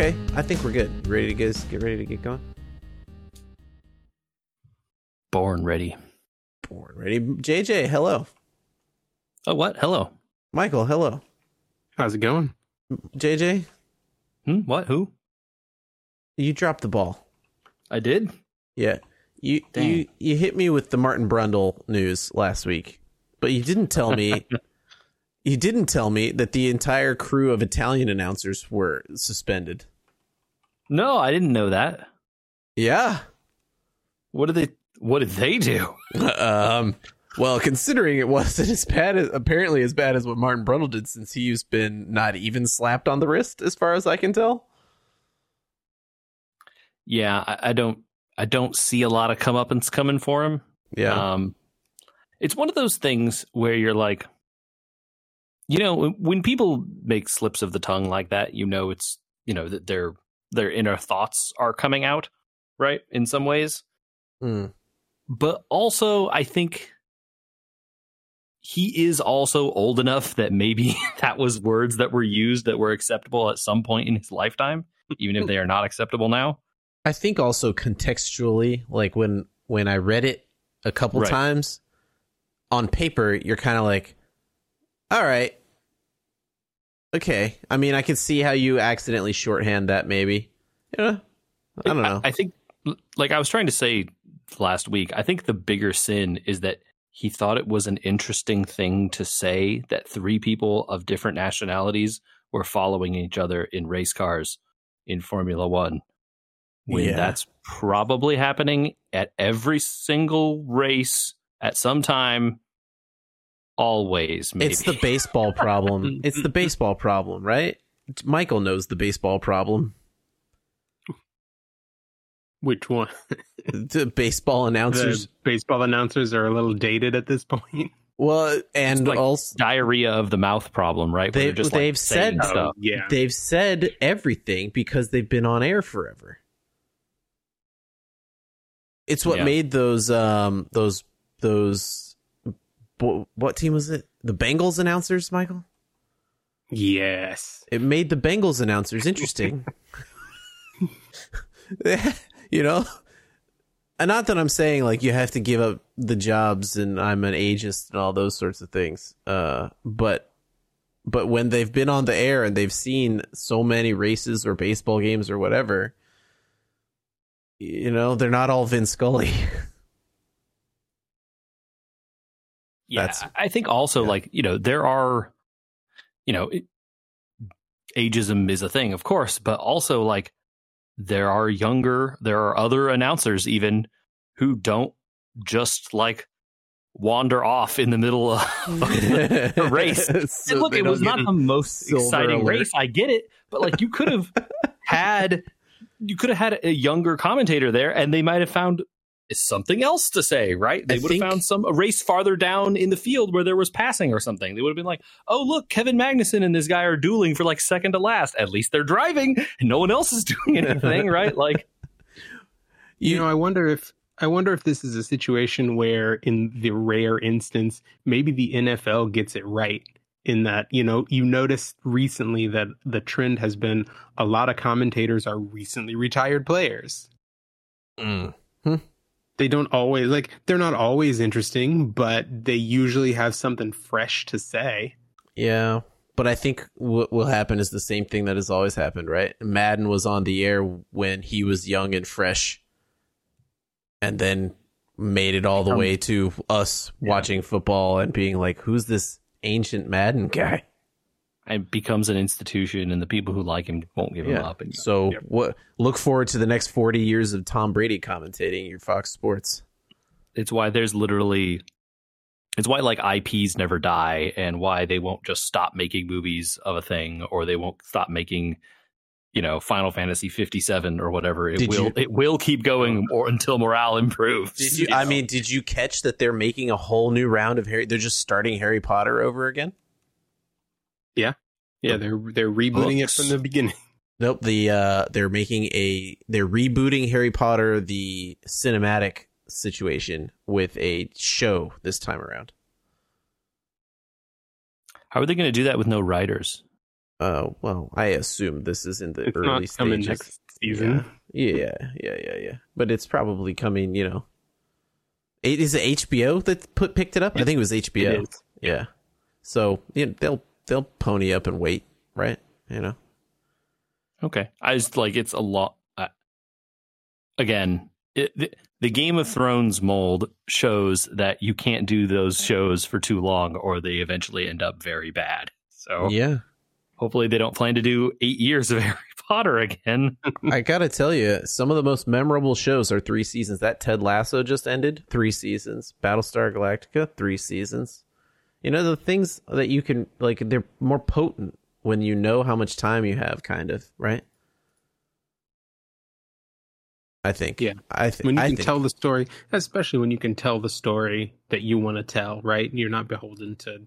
Okay, I think we're good. Ready to get get ready to get going. Born ready. Born ready. JJ, hello. Oh, what? Hello. Michael, hello. How's it going? JJ, Hmm? What? Who? you dropped the ball. I did. Yeah. You Dang. you you hit me with the Martin Brundle news last week, but you didn't tell me you didn't tell me that the entire crew of Italian announcers were suspended. No, I didn't know that. Yeah. What did they? What did they do? um well, considering it wasn't as bad as apparently as bad as what Martin Brundle did since he's been not even slapped on the wrist as far as I can tell. Yeah, I, I don't. I don't see a lot of comeuppance coming for him. Yeah. Um, it's one of those things where you're like, you know, when- people make slips of the tongue like that, you know, it's you know that their their inner thoughts are coming out, right? In some ways, Mm. but also I think he is also old enough that maybe that was words that were used that were acceptable at some point in his lifetime, even if they are not acceptable now. I think also contextually, like when when I read it a couple Right. times on paper, you're kind of like, all right, okay. I mean, I can see how you accidentally shorthand that, maybe. Yeah, I don't know. I, think, like I was trying to say last week, I think the bigger sin is that he thought it was an interesting thing to say that three people of different nationalities were following each other in race cars in Formula One. When Yeah. that's probably happening at every single race at some time, always. Maybe. it's the baseball problem. it's the baseball problem, right? Michael knows the baseball problem. Which one? The baseball announcers. The baseball announcers are a little dated at this point. well, and like also diarrhea of the mouth problem, right? They- they're just like they've saying said- stuff. yeah. they've said everything because they've been on air forever. It's what Yeah. made those um those those wh- what team was it? The Bengals announcers, Michael. Yes. It made the Bengals announcers interesting. you know, and not that I'm saying like you have to give up the jobs and I'm an ageist and all those sorts of things. Uh, but but when they've been on the air and they've seen so many races or baseball games or whatever, you know, they're not all Vin Scully. Yeah, That's- I think also yeah. like you know there are, you know, it, ageism is a thing, of course, but also like there are younger, there are other announcers even who don't just like wander off in the middle of the race. So look, it was don't the most exciting alert. race. I get it, but like you could have had, you could have had a younger commentator there, and they might have found something else to say. Right? They I would have found some a race farther down in the field where there was passing or something. They would have been like, "Oh, look, Kevin Magnussen and this guy are dueling for like second to last. At least they're driving, and no one else is doing anything." right? Like, You know, I wonder if I wonder if this is a situation where, in the rare instance, maybe the NFL gets it right. In that, you know, you noticed recently that the trend has been a lot of commentators are recently retired players. Mm. They don't always like they're not always interesting, but they usually have something fresh to say. Yeah, but I think what will happen is the same thing that has always happened, right? Madden was on the air when he was young and fresh, and then made it all the Um, way to us watching football and being like, "Who's this ancient Madden guy?" It becomes an institution, and the people who like him won't give him up. And So, what? Look forward to the next forty years of Tom Brady commentating your Fox Sports. it's why there's literally it's why like IPs never die and why they won't just stop making movies of a thing or they won't stop making you know Final Fantasy 57 or whatever it Did will you- it will keep going oh. or until morale improves Did you? I know? mean, did you catch that they're making a whole new round of Harry? They're just starting Harry Potter over again. Yeah, yeah. they're they're rebooting Books. it from the beginning. Nope. The uh, they're making a they're rebooting Harry Potter the cinematic situation with a show this time around. how are they going to do that with no writers Uh, well, I assume this is in the It's early not coming stages. next season. Yeah, yeah, yeah, yeah, yeah. But it's probably coming. You know, it is it HBO that put picked it up. I think it was HBO. It is. Yeah. So you know, they'll they'll pony up and wait, right? You know. Okay, I just like it's a lot. Uh, again, it, the, the Game of Thrones mold shows that you can't do those shows for too long, or they eventually end up very bad. So Yeah. hopefully, they don't plan to do eight years of Harry Potter again. I gotta tell you, some of the most memorable shows are three seasons. That Ted Lasso just ended, three seasons. Battlestar Galactica, three seasons. You know the things that you can like, they're more potent when you know how much time you have, kind of, right? I think. Yeah. I think. When you I can think. tell the story, especially when you can tell the story that you want to tell, right? You're not beholden to,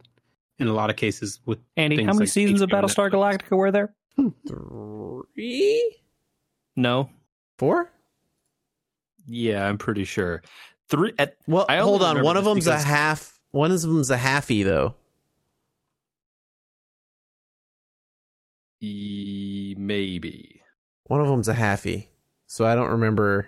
in a lot of cases, with Andy, how many like seasons of HBO and Battlestar Netflix. Galactica were there? Hmm. three, No. four. Yeah, I'm pretty sure. Three. At, Well, I hold on. One of this them's a half. One of them's a halfie though. e- maybe. One of them's a halfie. So I don't remember.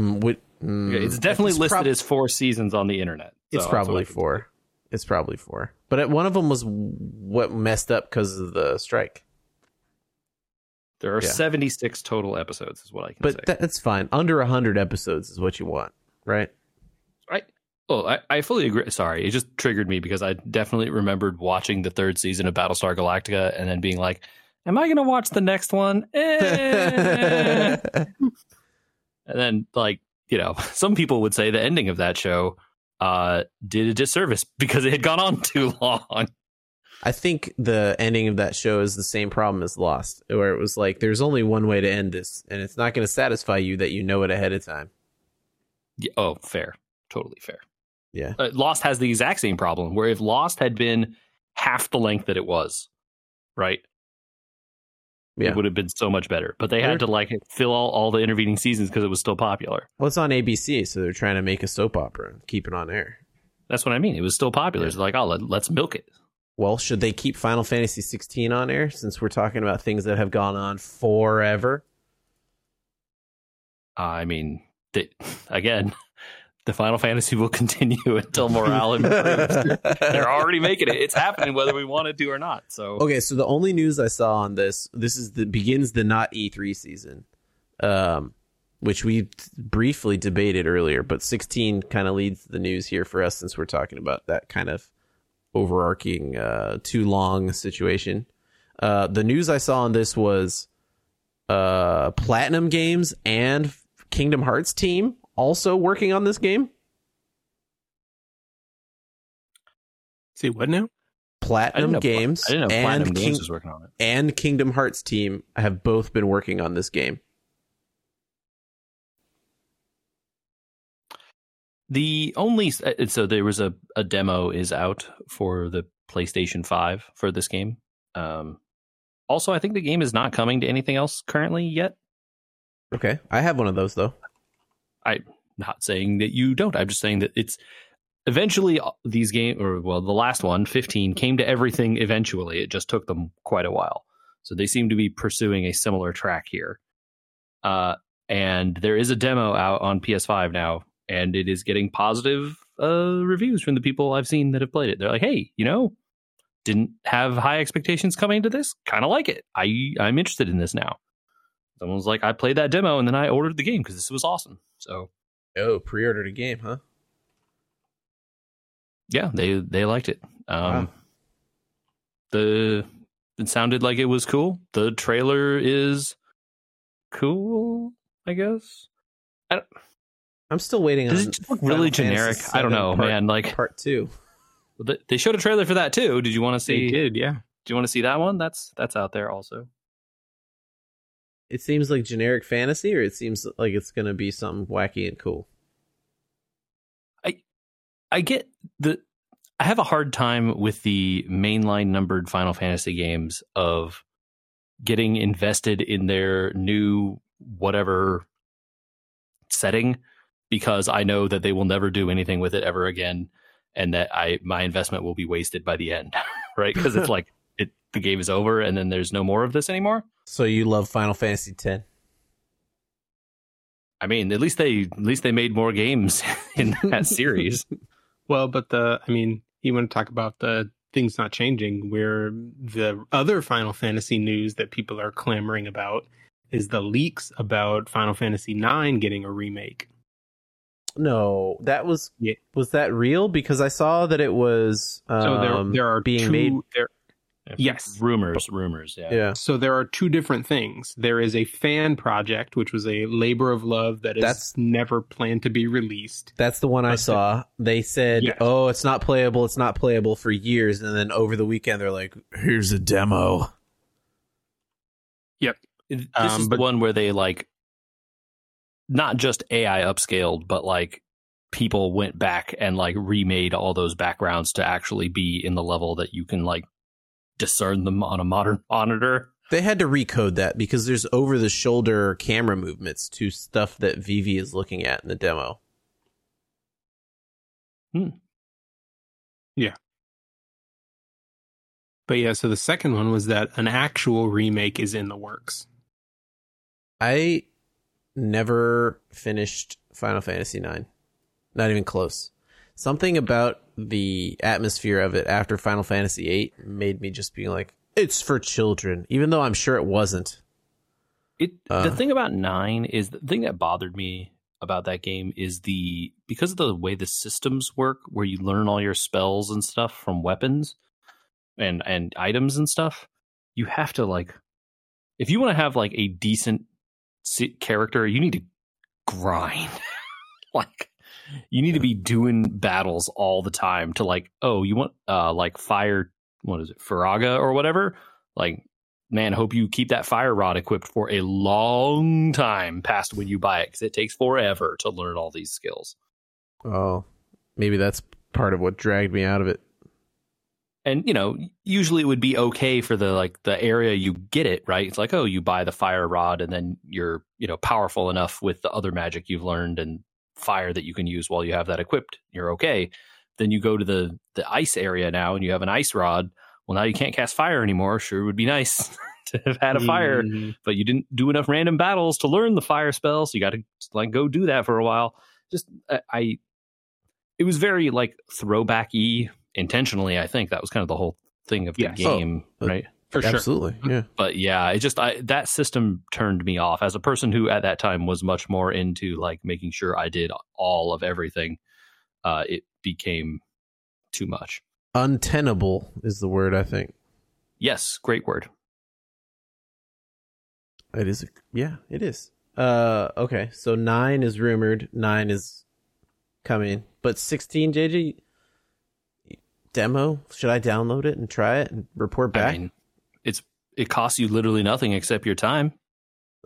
Mm, what, mm, Okay, it's definitely it's listed prob- as four seasons on the internet. so It's that's what I probably can four. It's probably four. But it- one of them was what messed up because of the strike. There are Yeah. 76 total episodes, is what I can But say. that, that's fine. Under hundred episodes is what you want, right? Oh, I, I fully agree. Sorry, it just triggered me because I definitely remembered watching the third season of Battlestar Galactica and then being like, "Am I going to watch the next one?" Eh. and then, like, you know, some people would say the ending of that show uh, did a disservice because it had gone on too long. I think the ending of that show is the same problem as Lost, where it was like, there's only one way to end this, and it's not going to satisfy you that you know it ahead of time. Yeah, oh, fair, totally fair. Yeah. Uh, Lost has the exact same problem. Where if Lost had been half the length that it was, right? Yeah. It would have been so much better. But they had to like fill all, all the intervening seasons because it was still popular. Well, it's on ABC, so they're trying to make a soap opera and keep it on air. That's what I mean. It was still popular. Yeah. It's like, oh, let, let's milk it. Well, should they keep Final Fantasy 16 on air since we're talking about things that have gone on forever? I mean, they, again, the Final Fantasy will continue until morale improves. They're already making it. It's happening whether we want it to or not. So Okay, so the only news I saw on this, this is the begins the not E3 season, um, which we briefly debated earlier, but 16 kind of leads the news here for us since we're talking about that kind of overarching uh, too long situation. Uh, the news I saw on this was uh, Platinum Games and Kingdom Hearts team also working on this game. see what now? Platinum know, Games I didn't know and Platinum King- Games was working on it. and Kingdom Hearts team have both been working on this game. The only uh, so there was a, a demo is out for the PlayStation 5 for this game. Um, also, I think the game is not coming to anything else currently yet. Okay, I have one of those though. I'm not saying that you don't. I'm just saying that it's eventually uh, these game or well, the last one, 15, came to everything eventually. It just took them quite a while. So they seem to be pursuing a similar track here. Uh, and there is a demo out on PS5 now, and it is getting positive uh, reviews from the people I've seen that have played it. They're like, "Hey, you know, didn't have high expectations coming into this. Kind of like it. I I'm interested in this now." Someone was like, "I played that demo and then I ordered the game because this was awesome." So Oh, pre-ordered a game, huh? yeah, they they liked it. Um, Wow. The it sounded like it was cool. The trailer is cool, I guess. I'm still waiting Does on. it just look really generic? I don't know, part, man. Like part two. they showed a trailer for that too. Did you want to They see? did, yeah. Do you want to see that one? That's that's out there also. It seems like generic fantasy, or it seems like it's gonna be something wacky and cool. I i get the I have a hard time with the mainline numbered Final Fantasy games of getting invested in their new whatever setting because I know that they will never do anything with it ever again and that I my investment will be wasted by the end right because it's like it the game is over and then there's no more of this anymore. So you love Final Fantasy X? I mean, at least they at least they made more games in that series. well, but the I mean, you want to talk about the things not changing where the other Final Fantasy news that people are clamoring about is the leaks about Final Fantasy IX getting a remake. No, that was yeah. was that real? Because I saw that it was um, so there, there are being two, made. There, yes, rumors, rumors. Yeah, yeah. So there are two different things. There is a fan project, which was a labor of love that is that's, never planned to be released. That's the one I saw. They said, yes. "Oh, it's not playable. It's not playable for years," and then over the weekend they're like, "Here's a demo." Yep. This um, is but, the one where they like not just AI upscaled, but like people went back and like remade all those backgrounds to actually be in the level that you can like discern them on a modern monitor. They had to recode that because there's over the shoulder camera movements to stuff that Vivi is looking at in the demo. Hmm. Yeah. But yeah, so the second one was that an actual remake is in the works. I never finished Final Fantasy IX. Not even close. Something about the atmosphere of it after Final Fantasy VIII made me just be like, it's for children, even though I'm sure it wasn't. It uh, the thing about nine is the thing that bothered me about that game is the because of the way the systems work, where you learn all your spells and stuff from weapons and and items and stuff. You have to like, if you want to have like a decent character, you need to grind. like you need to be doing battles all the time to like, oh, you want uh like fire what is it, Firaga or whatever? Like, man, hope you keep that fire rod equipped for a long time past when you buy it because it takes forever to learn all these skills. Oh, maybe that's part of what dragged me out of it and you know usually it would be okay for the like the area you get it right it's like oh you buy the fire rod and then you're you know powerful enough with the other magic you've learned and fire that you can use while you have that equipped you're okay then you go to the the ice area now and you have an ice rod well now you can't cast fire anymore sure would be nice to have had a fire mm-hmm. but you didn't do enough random battles to learn the fire spell so you got to like go do that for a while just I, I it was very like throwbacky intentionally. I think that was kind of the whole thing of the yes. game, oh, right? For sure. Absolutely. Yeah. But yeah, it just I that system turned me off as a person who at that time was much more into like making sure I did all of everything. Uh it became too much. Untenable is the word I think. Yes, great word. It is yeah, it is. Uh okay, so 9 is rumored, 9 is coming, but 16 JJ demo? Should I download it and try it and report back? I mean, it's it costs you literally nothing except your time.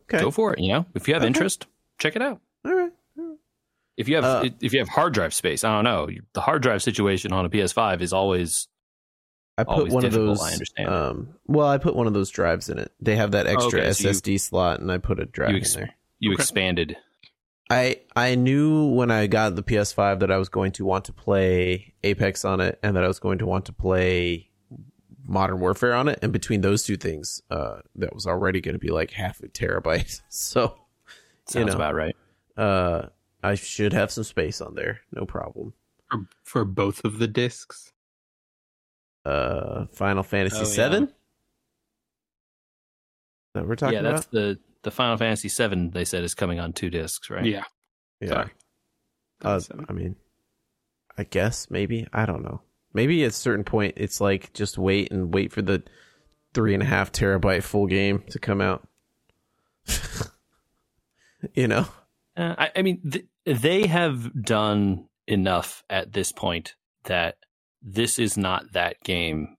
Okay. Go for it. You know, if you have okay. interest, check it out. All right. If you have uh, if you have hard drive space, I don't know. The hard drive situation on a PS5 is always. I put one of those. I understand. Um, well, I put one of those drives in it. They have that extra okay, so SSD you, slot, and I put a drive ex- in there. You okay. expanded I I knew when I got the PS5 that I was going to want to play Apex on it, and that I was going to want to play Modern Warfare on it. And between those two things, uh, that was already going to be like half a terabyte. so, sounds you know, about right. Uh, I should have some space on there, no problem. For, for both of the discs. Uh, Final Fantasy oh, Seven. Yeah. That we're talking yeah, that's about? the the Final Fantasy VII they said is coming on two discs, right? Yeah. Yeah. Uh, I mean, I guess maybe I don't know. Maybe at a certain point, it's like just wait and wait for the three and a half terabyte full game to come out. you know, uh, I, I, mean, th- they have done enough at this point that this is not that game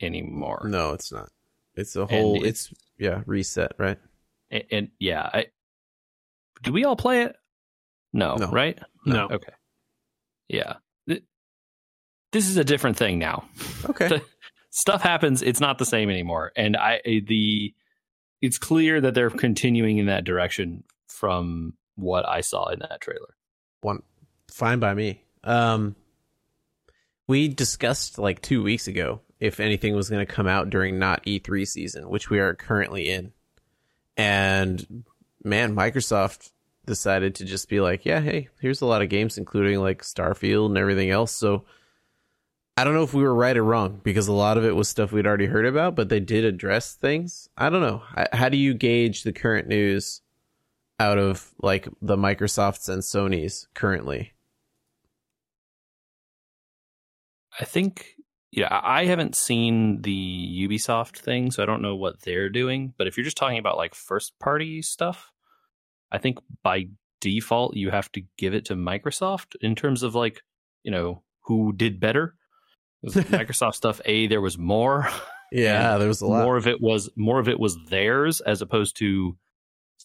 anymore. No, it's not. It's a whole. It's, it's yeah reset, right? and, and yeah, I, do we all play it? No, no. right? No. Okay. Yeah. This is a different thing now. Okay. the, stuff happens. It's not the same anymore, and I the it's clear that they're continuing in that direction from what I saw in that trailer. One, fine by me. Um, we discussed like two weeks ago if anything was going to come out during not E3 season, which we are currently in. And man, Microsoft decided to just be like, yeah, hey, here's a lot of games, including like Starfield and everything else. So I don't know if we were right or wrong because a lot of it was stuff we'd already heard about, but they did address things. I don't know. How do you gauge the current news out of like the Microsofts and Sony's currently? I think yeah, I haven't seen the Ubisoft thing, so I don't know what they're doing. But if you're just talking about like first party stuff, I think by default you have to give it to Microsoft in terms of like, you know, who did better. Microsoft stuff, A, there was more. Yeah, there was a lot. More of it was more of it was theirs as opposed to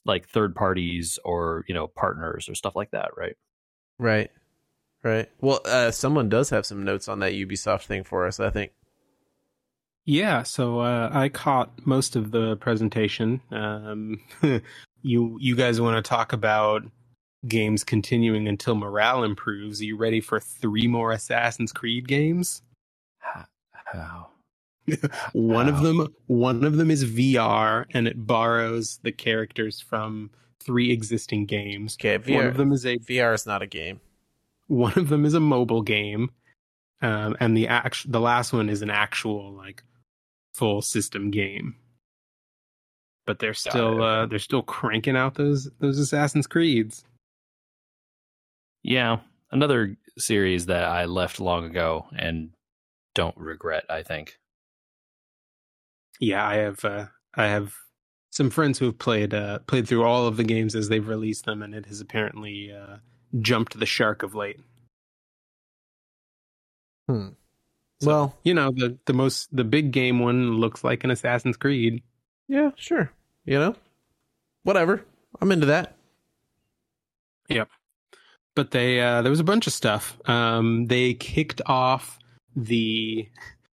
like third parties or, you know, partners or stuff like that, right? Right. Right. Well, uh, someone does have some notes on that Ubisoft thing for us, I think. Yeah, so uh, I caught most of the presentation. Um, you you guys want to talk about games continuing until morale improves? Are you ready for three more Assassin's Creed games? How? one How? of them one of them is VR and it borrows the characters from three existing games. Okay, VR, one of them is a VR is not a game. One of them is a mobile game, um, and the act- the last one is an actual like full system game. But they're still uh, they're still cranking out those those Assassin's Creeds. Yeah, another series that I left long ago and don't regret. I think. Yeah, I have uh, I have some friends who have played uh, played through all of the games as they've released them, and it has apparently uh, jumped the shark of late. Hmm. So, well, you know, the the most the big game one looks like an Assassin's Creed. Yeah, sure. You know, whatever. I'm into that. Yep. But they uh, there was a bunch of stuff. Um, they kicked off the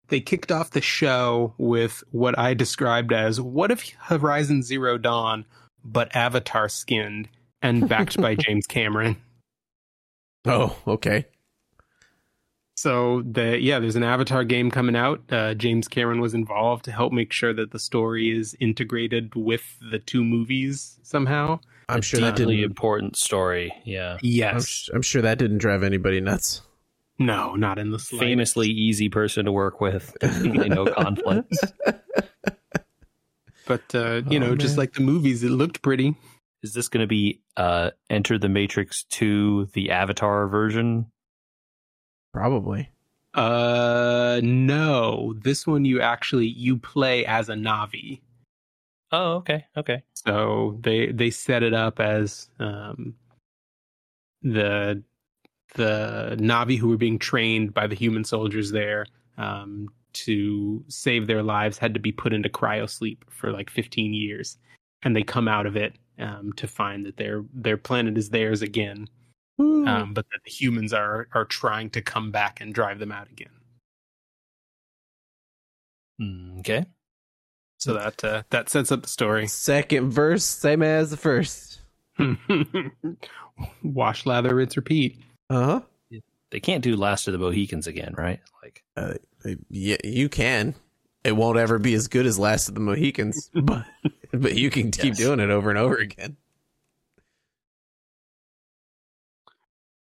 they kicked off the show with what I described as what if Horizon Zero Dawn but Avatar skinned and backed by James Cameron. Oh, okay. So the yeah, there's an Avatar game coming out. Uh, James Cameron was involved to help make sure that the story is integrated with the two movies somehow. I'm sure that didn't important story. Yeah. Yes. I'm, I'm, sure that didn't drive anybody nuts. No, not in the slightest. famously easy person to work with. no conflicts. But uh, you oh, know, man. just like the movies, it looked pretty. Is this going to be uh, Enter the Matrix 2, the Avatar version? Probably. Uh, no. This one you actually you play as a Na'vi. Oh, okay, okay. So they they set it up as um the the Na'vi who were being trained by the human soldiers there um, to save their lives had to be put into cryo sleep for like 15 years, and they come out of it um, to find that their their planet is theirs again, um, but that the humans are are trying to come back and drive them out again. Mm, okay, so that uh, that sets up the story. Second verse, same as the first. Wash, lather, rinse, repeat. Uh huh. They can't do Last of the Mohicans again, right? Like, uh, yeah, you can. It won't ever be as good as Last of the Mohicans, but but you can keep yes. doing it over and over again.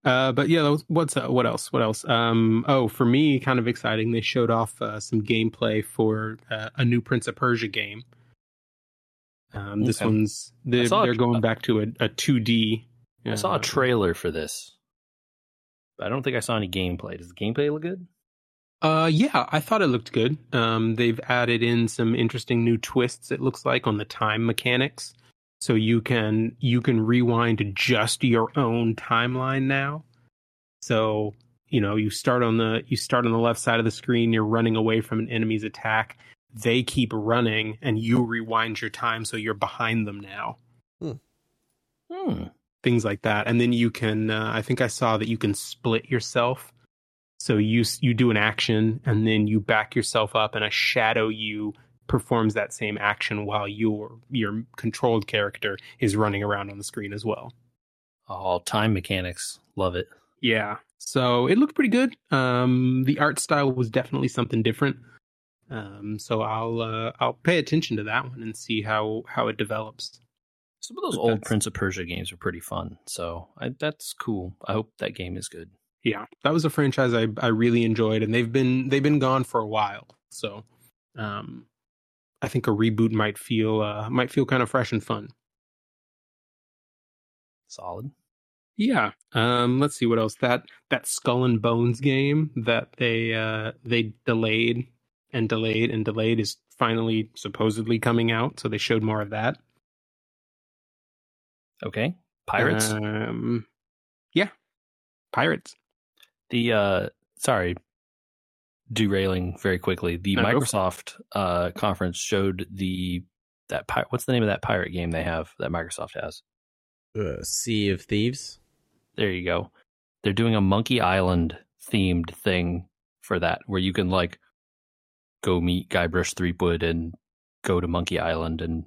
Uh, but yeah, what's uh, what else? What else? Um, oh, for me, kind of exciting. They showed off uh, some gameplay for uh, a new Prince of Persia game. Um, this okay. one's they're, they're going back to a, a 2D. I saw a uh, trailer for this. I don't think I saw any gameplay. Does the gameplay look good? Uh, yeah, I thought it looked good. Um, they've added in some interesting new twists. It looks like on the time mechanics, so you can you can rewind just your own timeline now. So you know you start on the you start on the left side of the screen. You're running away from an enemy's attack. They keep running, and you rewind your time, so you're behind them now. Hmm. Hmm. Things like that, and then you can. Uh, I think I saw that you can split yourself so you you do an action and then you back yourself up, and a shadow you performs that same action while your your controlled character is running around on the screen as well. All time mechanics, love it. Yeah, so it looked pretty good. Um, the art style was definitely something different. Um, so I'll uh, I'll pay attention to that one and see how how it develops. Some of those old Prince of Persia games are pretty fun, so I, that's cool. I hope that game is good. Yeah, that was a franchise I I really enjoyed, and they've been they've been gone for a while. So, um, I think a reboot might feel uh, might feel kind of fresh and fun. Solid. Yeah. Um, let's see what else. That that Skull and Bones game that they uh they delayed and delayed and delayed is finally supposedly coming out, so they showed more of that. Okay. Pirates? Um Yeah. Pirates. The uh sorry, derailing very quickly. The No, go for. Microsoft uh conference showed the that pi- what's the name of that pirate game they have that Microsoft has? Uh, sea of Thieves. There you go. They're doing a Monkey Island themed thing for that, where you can like go meet Guybrush Threepwood and go to Monkey Island and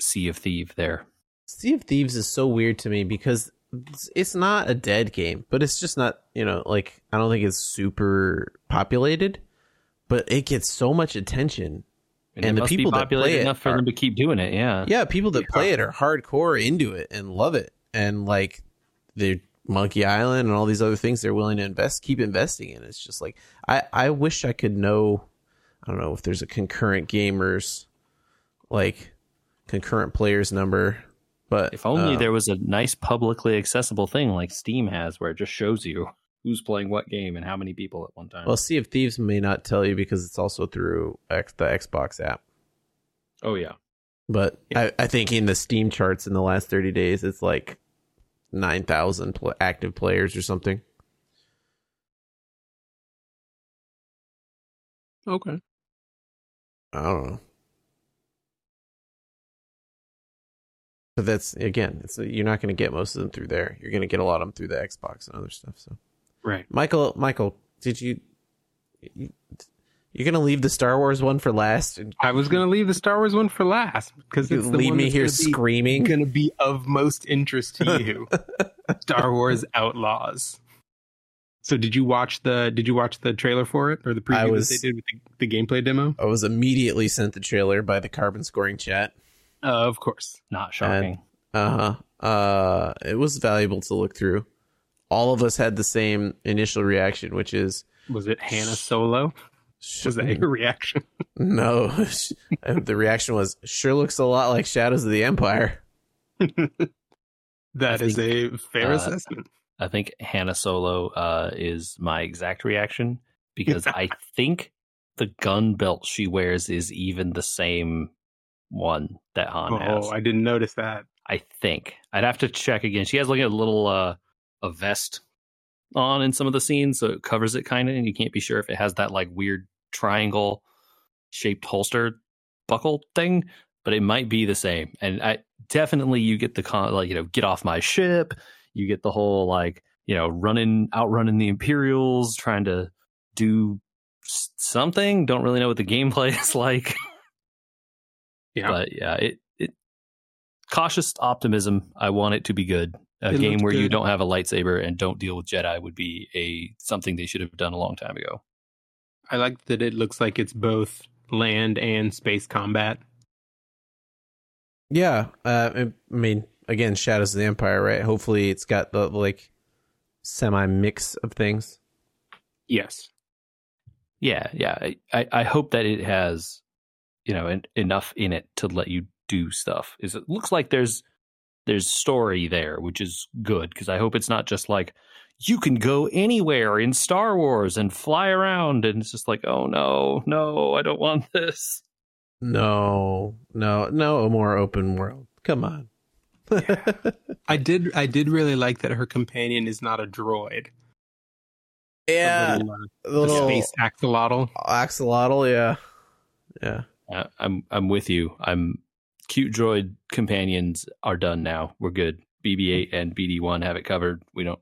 Sea of Thieve there. Sea of Thieves is so weird to me because it's- not a dead game, but it's just not, you know, like I don't think it's super populated, but it gets so much attention. And, And the people that play it enough for are- them to keep doing it. Yeah. Yeah, people that play it are hardcore into it and love it. And like the Monkey Island and all these other things they're willing to invest keep investing in. It's just like I I wish I could know I don't know if there's a concurrent gamers like concurrent players number, but If only uh, there was a nice publicly accessible thing like Steam has, where it just shows you who's playing what game and how many people at one time. Well, Sea of Thieves may not tell you because it's also through X, the Xbox app. oh yeah. But I, I think in the Steam charts in the last 30 days, it's like 9,000 pl- active players or something. Okay. I don't know. But that's, again, it's you're not going to get most of them through there. You're going to get a lot of them through the Xbox and other stuff. So, Right. Michael, Michael, did you. you you're gonna leave the Star Wars one for last, and I was gonna leave the Star Wars one for last because it's the leave one me here gonna be- screaming. going to be of most interest to you. Star Wars Outlaws. So did you watch the did you watch the trailer for it or the preview was- that they did with the, the gameplay demo? I was immediately sent the trailer by the carbon scoring chat. Uh, of course. Not shocking. Uh huh. Uh, it was valuable to look through. All of us had the same initial reaction, which is Was it Hannah Solo? Was that your reaction? no. the reaction was sure looks a lot like Shadows of the Empire. That is a fair uh, assessment. I think Hannah Solo uh, is my exact reaction because I think the gun belt she wears is even the same one that Han has. Oh, I didn't notice that. I think I'd have to check again. She has like a little uh, a vest on in some of the scenes, so it covers it kind of, and you can't be sure if it has that like weird triangle shaped holster buckle thing. But it might be the same, and I definitely you get the con like you know get off my ship. You get the whole like you know running outrunning the Imperials, trying to do something. Don't really know what the gameplay is like. Yeah. But yeah, it it cautious optimism. I want it to be good. A It game looked where you don't have a lightsaber and don't deal with Jedi would be a something they should have done a long time ago. I like that it looks like it's both land and space combat. Yeah. Uh, I mean, again, Shadows of the Empire, right? Hopefully, it's got the like semi mix of things. Yes. Yeah, yeah. I- I, I hope that it has, you know, en- enough in it to let you do stuff. Is it looks like there's there's story there, which is good because I hope it's not just like you can go anywhere in Star Wars and fly around, and it's just like, oh no, no, I don't want this. No, no, no a more open world. Come on. I did I did really like that her companion is not a droid. yeah. A little, uh, The a little space axolotl. axolotl. Yeah. Yeah. Uh, I'm I'm with you. I'm cute droid companions are done now. We're good. BB-8 and BD-1 have it covered. We don't.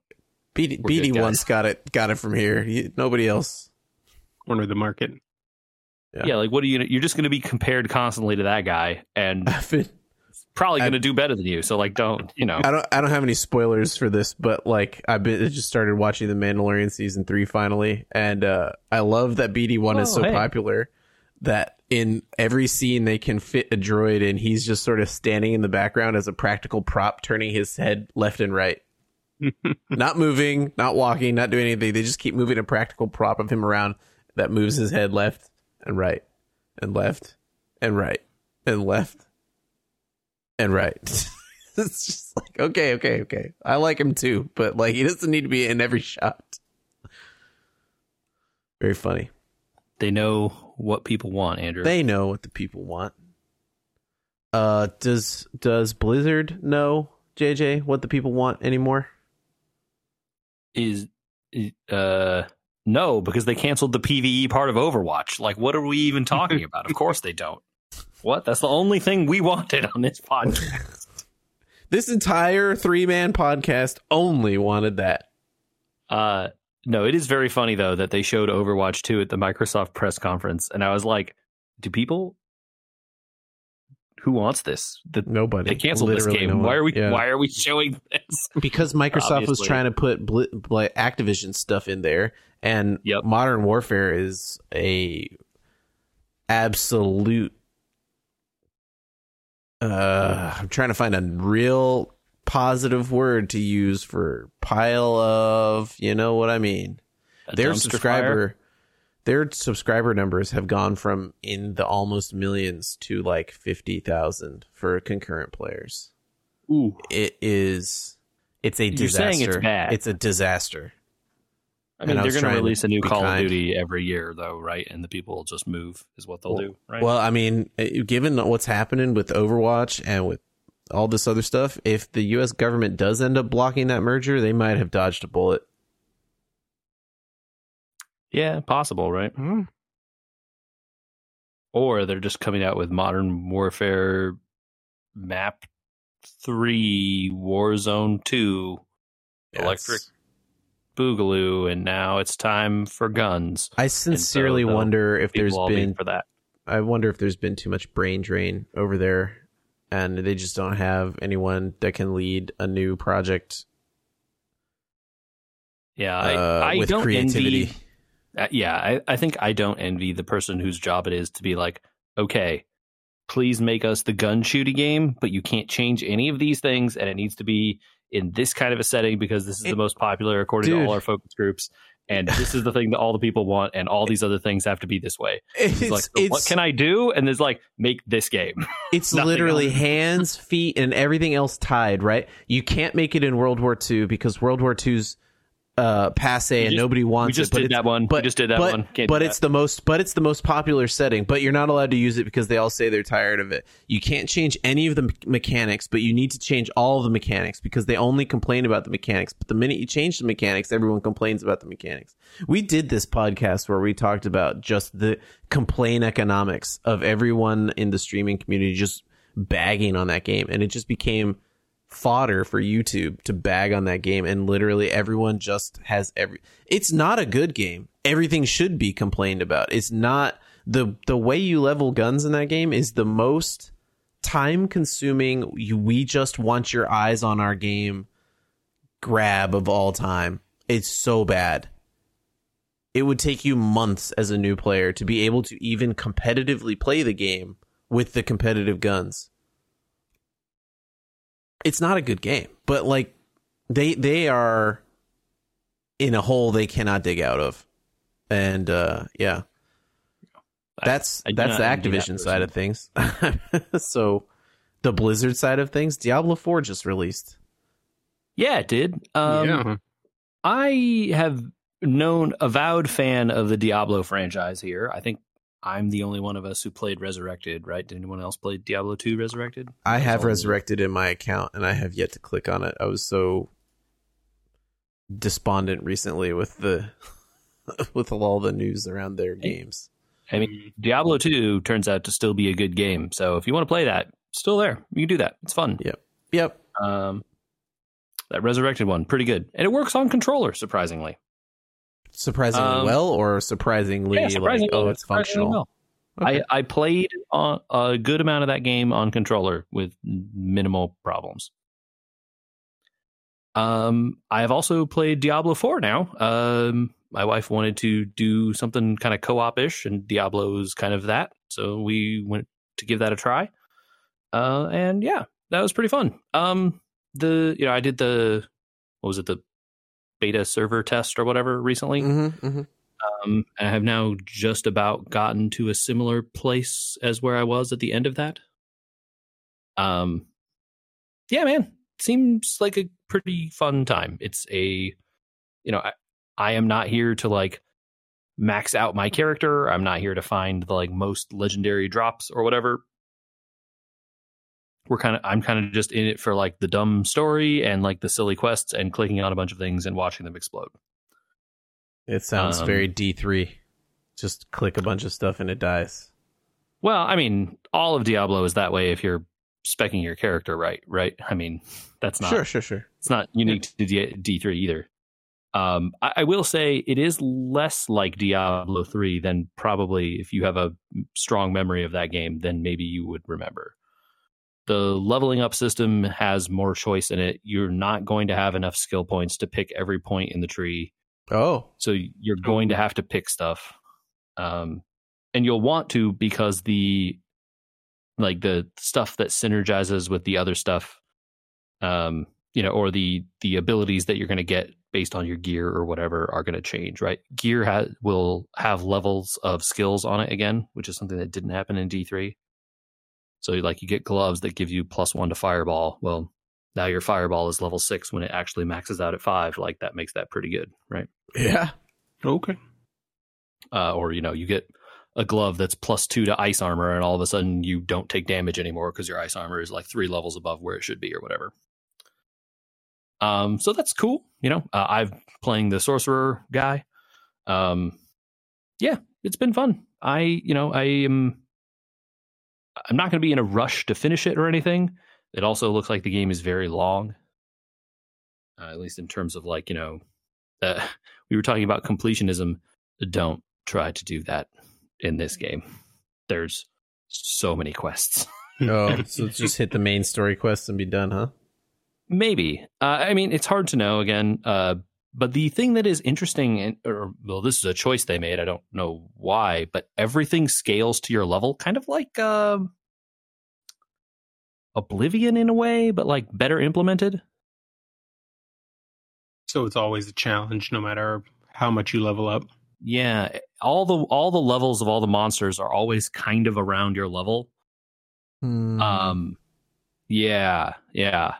BD, BD1's got it. Got it from here. You- nobody else. Corner of the market. Yeah. Yeah, like what are you? You're just going to be compared constantly to that guy, and been, probably going to do better than you. So like, don't you know? I don't. I don't have any spoilers for this, but like I've been I just started watching the Mandalorian season three finally, and uh I love that BD one is Oh, so hey. popular that in every scene they can fit a droid and he's just sort of standing in the background as a practical prop turning his head left and right. Not moving not walking not doing anything. They just keep moving a practical prop of him around that moves his head left and right and left and right and left and right. It's just like okay okay okay. I like him too but like he doesn't need to be in every shot. Very funny. They know what people want, Andrew. they know what the people want. Uh, does does Blizzard know JJ what the people want anymore? is uh no, because they canceled the PVE part of Overwatch. Like, what are we even talking about? Of course they don't. What? That's the only thing we wanted on this podcast. This entire three man podcast only wanted that. Uh, no, it is very funny though that they showed Overwatch 2 at the Microsoft press conference, and I was like, do people who wants this? The, Nobody. they canceled this game. no why are we? Yeah. Why are we showing this? Because Microsoft was trying to put Bli- Bli- Activision stuff in there, and Yep. Modern Warfare is a absolute. Uh, I'm trying to find a real positive word to use for pile of. You know what I mean? A their subscriber fire? their subscriber numbers have gone from in the almost millions to like 50,000 for concurrent players. Ooh, It is it's a You're disaster. saying it's bad. It's a disaster. I mean, and they're going to release a new Call kind. of Duty every year, though, right? And the people will just move, is what they'll do, right? Well, I mean, eh, given what's happening with Overwatch and with all this other stuff, if the US government does end up blocking that merger, they might have dodged a bullet. yeah, possible, right? Hmm. Or they're just coming out with Modern Warfare Map Three, Warzone Two, Electric Boogaloo, and now it's time for guns. I sincerely they'll- wonder if People there's all mean been for that. I wonder if there's been too much brain drain over there and they just don't have anyone that can lead a new project Yeah, I, uh, I with don't creativity. envy. Uh, yeah, I, I think I don't envy the person whose job it is to be like, okay, please make us the gun shooting game, but you can't change any of these things, and it needs to be in this kind of a setting because this is It- the most popular according Dude. to all our focus groups, and this is the thing that all the people want, and all these other things have to be this way. It's, It's, like, so what can I do? And there's like, make this game. It's literally else. hands, feet, and everything else tied, right? You can't make it in World War II because World War II's uh, passe and just- nobody wants we just it. did that one. But, we just did that but, one. Can't but it's that. the most. But it's the most popular setting. But you're not allowed to use it because they all say they're tired of it. You can't change any of the me- mechanics, but you need to change all of the mechanics because they only complain about the mechanics. But the minute you change the mechanics, everyone complains about the mechanics. We did this podcast where we talked about just the complain economics of everyone in the streaming community just bagging on that game, and it just became fodder for YouTube to bag on that game and literally everyone just has every it's not a good game. Everything should be complained about. It's not the the way you level guns in that game is the most time consuming we just want your eyes on our game grab of all time. It's so bad. It would take you months as a new player to be able to even competitively play the game with the competitive guns it's not a good game but like they they are in a hole they cannot dig out of and uh yeah that's I do that's not the envy that activision side of things so the blizzard side of things diablo 4 just released Yeah, it did. Um, yeah. I have known avowed fan of the Diablo franchise here. I think I'm the only one of us who played Resurrected, right? Did anyone else play Diablo 2 Resurrected? i That's have resurrected in my account and i have yet to click on it i was so despondent recently with the with all the news around their games I mean, Diablo 2 turns out to still be a good game. So if you want to play that, still there. You can do that. It's fun. yep yep Um, that Resurrected one, pretty good. And it works on controller, surprisingly. Surprisingly Um, well or surprisingly, Yeah, surprisingly like oh it's functional well. Okay. I, I played on a good amount of that game on controller with minimal problems. Um, I have also played Diablo 4 now. Um, my wife wanted to do something kind of co-op ish, and Diablo is kind of that. So we went to give that a try. Uh, and yeah, that was pretty fun. Um, the you know I did the what was it the beta server test or whatever recently. Mm-hmm, mm-hmm. Um, I have now just about gotten to a similar place as where I was at the end of that. Um, yeah, man, seems like a pretty fun time. It's a, you know, I, I am not here to like max out my character. I'm not here to find the like most legendary drops or whatever. We're kind of, I'm kind of just in it for like the dumb story and like the silly quests and clicking on a bunch of things and watching them explode. It sounds Um, very D3. Just click a bunch of stuff and it dies. Well, I mean, all of Diablo is that way if you're specking your character right, right? I mean, that's not Sure, sure, sure. it's not unique to D- D3 either. Um, I, I will say it is less like Diablo 3 than probably if you have a strong memory of that game, then maybe you would remember. The leveling up system has more choice in it. You're not going to have enough skill points to pick every point in the tree. Oh, So you're going to have to pick stuff. Um, and you'll want to because the like the stuff that synergizes with the other stuff um you know or the the abilities that you're going to get based on your gear or whatever are going to change right gear ha- will have levels of skills on it again which is something that didn't happen in d3 so like you get gloves that give you plus one to fireball. Well now your fireball is level six when it actually maxes out at five. Like that makes that pretty good right? Yeah. Okay. uh, or you know you get a glove that's plus two to ice armor and all of a sudden you don't take damage anymore because your ice armor is like three levels above where it should be or whatever. Um so that's cool you know uh, I'm playing the sorcerer guy. Um yeah it's been fun. I you know i am i'm not going to be in a rush to finish it or anything it also looks like the game is very long uh, at least in terms of like you know uh, we were talking about completionism don't try to do that in this game. There's so many quests. Oh, so just hit the main story quest and be done, huh? Maybe. Uh, I mean, it's hard to know again. Uh, but the thing that is interesting, or well, this is a choice they made. I don't know why, but everything scales to your level, kind of like um Oblivion in a way, but like better implemented. So it's always a challenge, no matter how much you level up. Yeah, all the all the levels of all the monsters are always kind of around your level. Hmm. Um, yeah, yeah.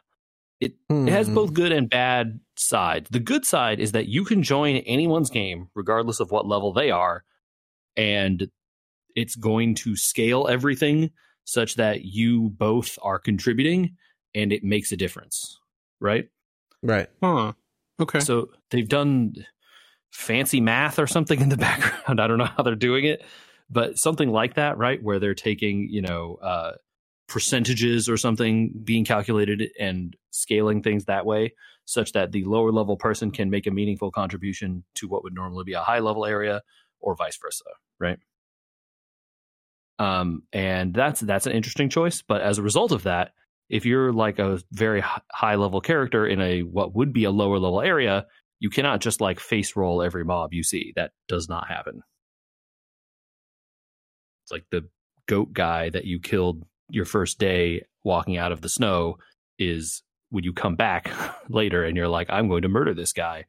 It it has Hmm. both good and bad sides. The good side is that you can join anyone's game, regardless of what level they are, and it's going to scale everything such that you both are contributing, and it makes a difference, right? Right. Huh. Okay. So they've done fancy math or something in the background. I don't know how they're doing it, but something like that, right? Where they're taking, you know, uh, percentages or something being calculated and scaling things that way, such that the lower level person can make a meaningful contribution to what would normally be a high level area, or vice versa, right? Um, and that's that's an interesting choice. But as a result of that, if you're like a very high level character in a what would be a lower level area, you cannot just like face roll every mob you see. That does not happen. It's like the goat guy that you killed your first day walking out of the snow is when you come back later and you're like, I'm going to murder this guy.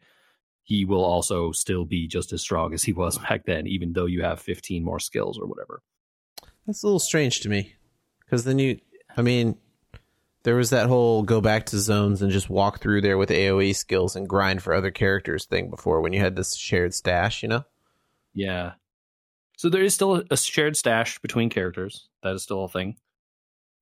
He will also still be just as strong as he was back then, even though you have 15 more skills or whatever. That's a little strange to me. Because then you, I mean, there was that whole go back to zones and just walk through there with AoE skills and grind for other characters thing before when you had this shared stash, you know? Yeah. So there is still a shared stash between characters. That is still a thing.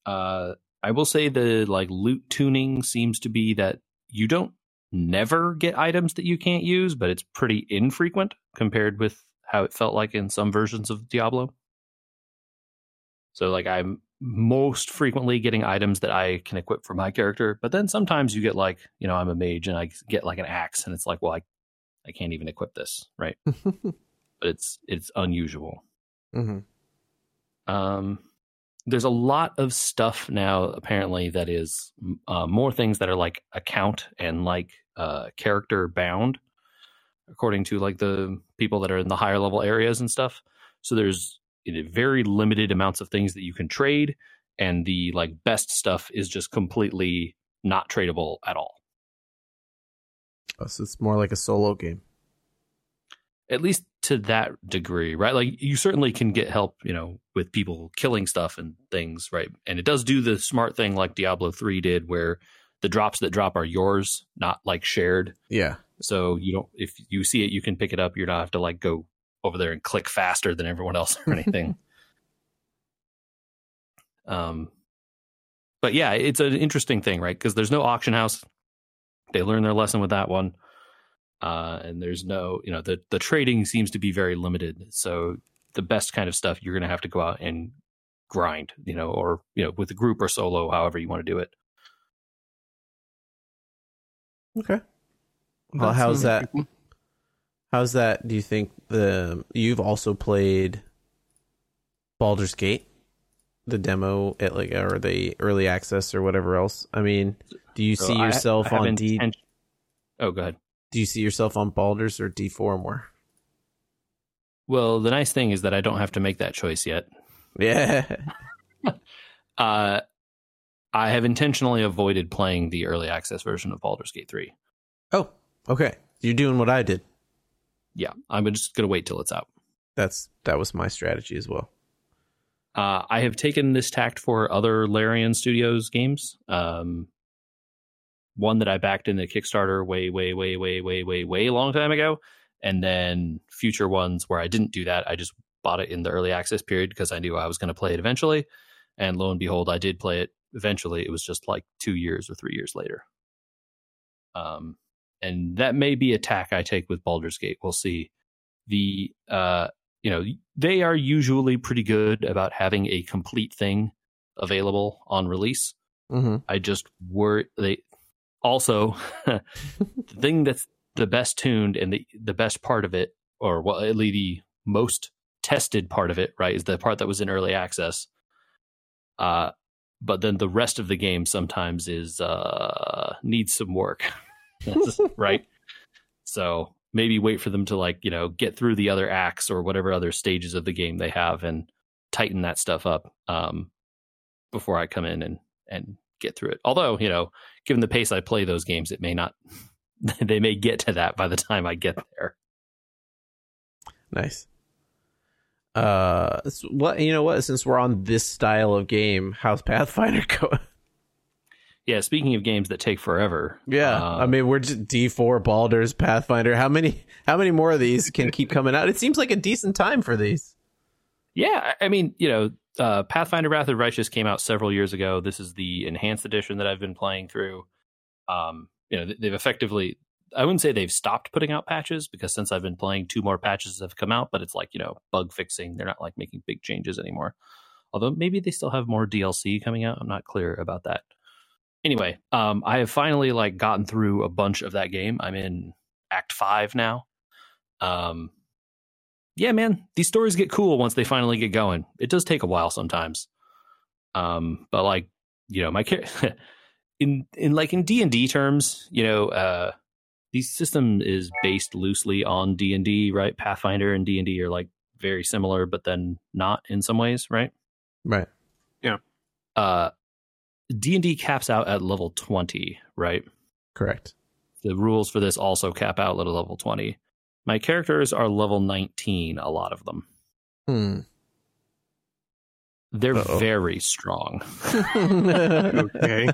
Uh, I will say the like loot tuning seems to be that you don't never get items that you can't use, but it's pretty infrequent compared with how it felt like in some versions of Diablo. So like I'm most frequently getting items that I can equip for my character, but then sometimes you get like, you know, I'm a mage and I get like an axe and it's like, well, I I can't even equip this, right? but it's it's unusual. hmm Um, there's a lot of stuff now apparently that is uh, more things that are like account and like uh, character bound according to like the people that are in the higher level areas and stuff. So there's very limited amounts of things that you can trade, and the like best stuff is just completely not tradable at all. Oh, so it's more like a solo game. At least to that degree, right? Like you certainly can get help, you know, with people killing stuff and things, right? And it does do the smart thing like Diablo 3 did where the drops that drop are yours, not like shared. Yeah. So you don't if you see it, you can pick it up. You don't have to like go over there and click faster than everyone else or anything. um but yeah, it's an interesting thing, right? Because there's no auction house. They learn their lesson with that one. Uh, and there's no, you know, the the trading seems to be very limited. So the best kind of stuff you're going to have to go out and grind, you know, or you know, with a group or solo, however you want to do it. Okay. Well, how's that? How's that? Do you think the you've also played Baldur's Gate, the demo at like or the early access or whatever else? I mean, do you see so yourself I, I on D? Inten- oh, go ahead. Do you see yourself on Baldur's or D four more? Well, the nice thing is that I don't have to make that choice yet. Yeah. uh, I have intentionally avoided playing the early access version of Baldur's Gate 3. Oh, okay. You're doing what I did. Yeah, I'm just going to wait till it's out. That's that was my strategy as well. Uh, I have taken this tact for other Larian Studios games. Um, one that I backed in the Kickstarter way, way, way, way, way, way, way long time ago, and then future ones where I didn't do that. I just bought it in the early access period because I knew I was going to play it eventually, and lo and behold, I did play it eventually it was just like two years or three years later. Um, and that may be a tack I take with Baldur's Gate. We'll see. The uh, you know, they are usually pretty good about having a complete thing available on release. Mm-hmm. I just were they also the thing that's the best tuned and the the best part of it, or well, at least the most tested part of it, right, is the part that was in early access. Uh, but then the rest of the game sometimes is uh needs some work right so maybe wait for them to like you know get through the other acts or whatever other stages of the game they have and tighten that stuff up um before i come in and and get through it although you know given the pace i play those games it may not they may get to that by the time i get there nice uh, what you know what? Since we're on this style of game, how's Pathfinder going? Yeah, speaking of games that take forever. Yeah, uh, I mean we're just D four Baldur's Pathfinder. How many? How many more of these can keep coming out? It seems like a decent time for these. Yeah, I mean, you know, uh, Pathfinder Wrath of Righteous came out several years ago. This is the enhanced edition that I've been playing through. Um, you know, they've effectively I wouldn't say they've stopped putting out patches because since I've been playing, two more patches have come out, but it's like, you know, bug fixing. They're not like making big changes anymore. Although maybe they still have more DLC coming out. I'm not clear about that. Anyway, um, I have finally like gotten through a bunch of that game. I'm in Act Five now. Um, yeah, man, these stories get cool once they finally get going. It does take a while sometimes. Um, but like, you know, my in in like in D and D terms, you know, uh, the system is based loosely on D and D, right? Pathfinder and D and D are like very similar, but then not in some ways, right? Right. Yeah. Uh, D and D caps out at level twenty, right? Correct. The rules for this also cap out at level twenty. My characters are level nineteen. A lot of them. Hmm. They're Uh-oh. very strong. okay.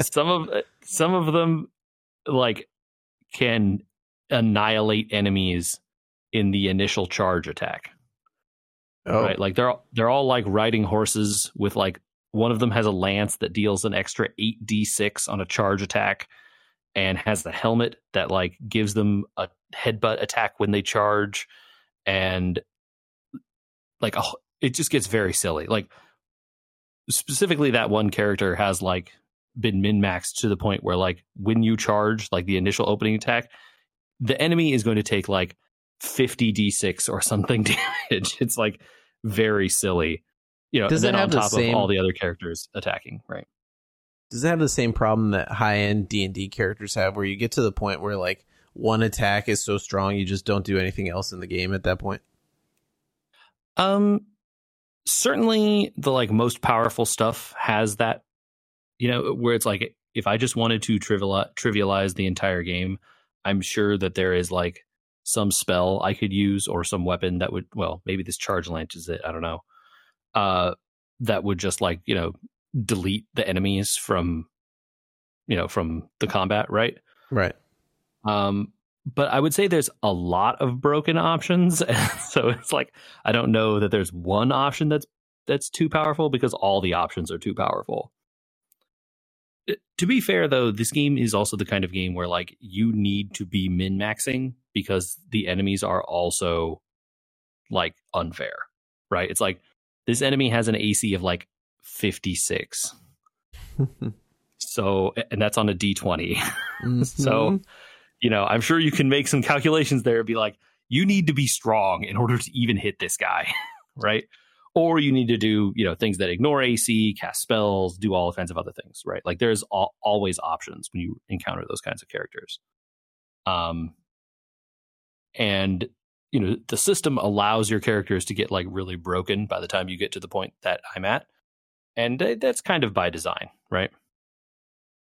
Some of some of them like can annihilate enemies in the initial charge attack. Oh. Right, like they're they're all like riding horses with like one of them has a lance that deals an extra 8d6 on a charge attack and has the helmet that like gives them a headbutt attack when they charge and like oh, it just gets very silly. Like specifically that one character has like been min maxed to the point where like when you charge like the initial opening attack, the enemy is going to take like 50 d6 or something damage. It's like very silly. You know, Does then on top the same... of all the other characters attacking, right? Does it have the same problem that high end D and D characters have, where you get to the point where like one attack is so strong you just don't do anything else in the game at that point? Um, certainly the like most powerful stuff has that. You know, where it's like if I just wanted to trivialize, the entire game, I'm sure that there is like some spell I could use or some weapon that would well maybe this charge lance is it I don't know uh that would just like you know delete the enemies from you know from the combat right? Right. Um but I would say there's a lot of broken options. So it's like I don't know that there's one option that's that's too powerful because all the options are too powerful. To be fair though this game is also the kind of game where like you need to be min maxing because the enemies are also like unfair right? It's like this enemy has an ac of like 56 so and that's on a d20 mm-hmm. so you know i'm sure you can make some calculations there and be like you need to be strong in order to even hit this guy right or you need to do you know things that ignore AC, cast spells, do all kinds of other things, right? Like there's al- always options when you encounter those kinds of characters. Um, and you know the system allows your characters to get like really broken by the time you get to the point that I'm at, and that's kind of by design, right?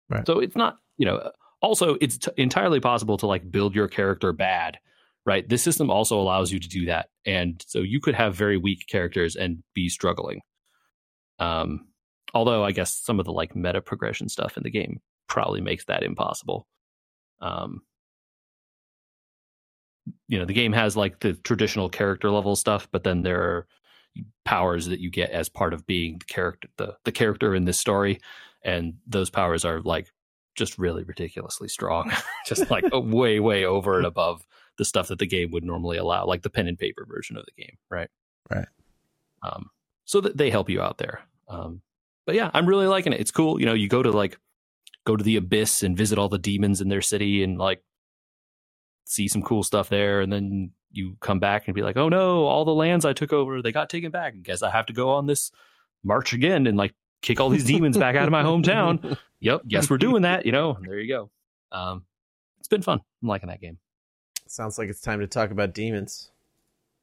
Right. So it's not you know. Also, it's t- entirely possible to like build your character bad right? This system also allows you to do that. And so you could have very weak characters and be struggling. Um, although I guess some of the like meta progression stuff in the game probably makes that impossible. Um, you know, the game has like the traditional character level stuff, but then there are powers that you get as part of being the character, the, the character in this story. And those powers are like just really ridiculously strong, just like way, way over and above the stuff that the game would normally allow, like the pen and paper version of the game, right? Right. Um, so that they help you out there. Um, but yeah, I'm really liking it. It's cool. You know, you go to like go to the abyss and visit all the demons in their city and like see some cool stuff there, and then you come back and be like, oh no, all the lands I took over, they got taken back. I guess I have to go on this march again and like kick all these demons back out of my hometown. Yep, guess we're doing that. You know, there you go. Um, it's been fun. I'm liking that game. Sounds like it's time to talk about demons.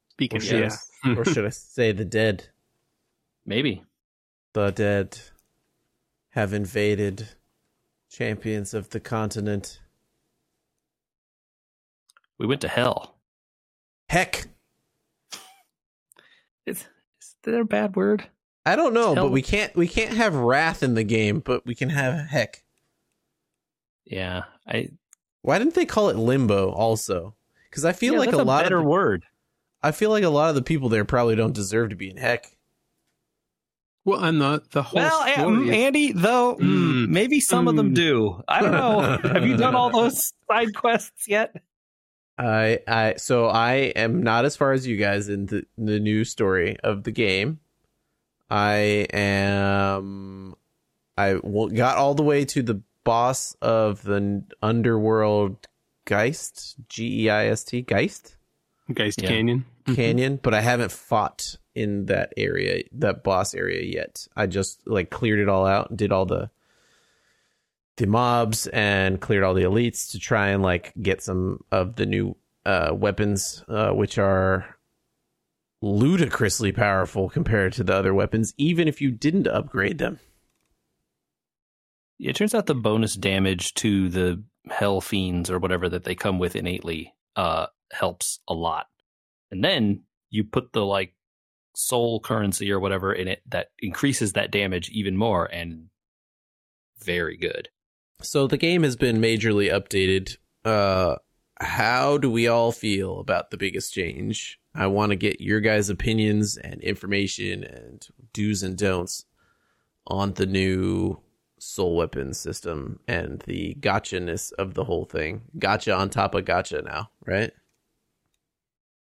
Speaking or should, yeah. I, or should I say the dead? Maybe. The dead have invaded champions of the continent. We went to hell. Heck. Is, is there a bad word? I don't know, but we can't we can't have wrath in the game, but we can have heck. Yeah, I why didn't they call it limbo also? Because I feel yeah, like a, a lot better of the, word. I feel like a lot of the people there probably don't deserve to be in heck. Well, and the the whole well, story is... Andy, though mm, maybe some mm. of them hmm. do. I don't know. Have you done all those side quests yet? I I so I am not as far as you guys in the, the new story of the game. I am I got all the way to the boss of the underworld Geist, G E I S T, Geist, Geist yeah. Canyon, mm-hmm. Canyon. But I haven't fought in that area, that boss area yet. I just like cleared it all out and did all the the mobs and cleared all the elites to try and like get some of the new uh, weapons, uh, which are ludicrously powerful compared to the other weapons, even if you didn't upgrade them. It turns out the bonus damage to the hell fiends or whatever that they come with innately uh, helps a lot. And then you put the like soul currency or whatever in it that increases that damage even more and very good. So the game has been majorly updated. Uh how do we all feel about the biggest change? I want to get your guys' opinions and information and do's and don'ts on the new soul weapon system and the gacha-ness of the whole thing. Gacha on top of gotcha now, right?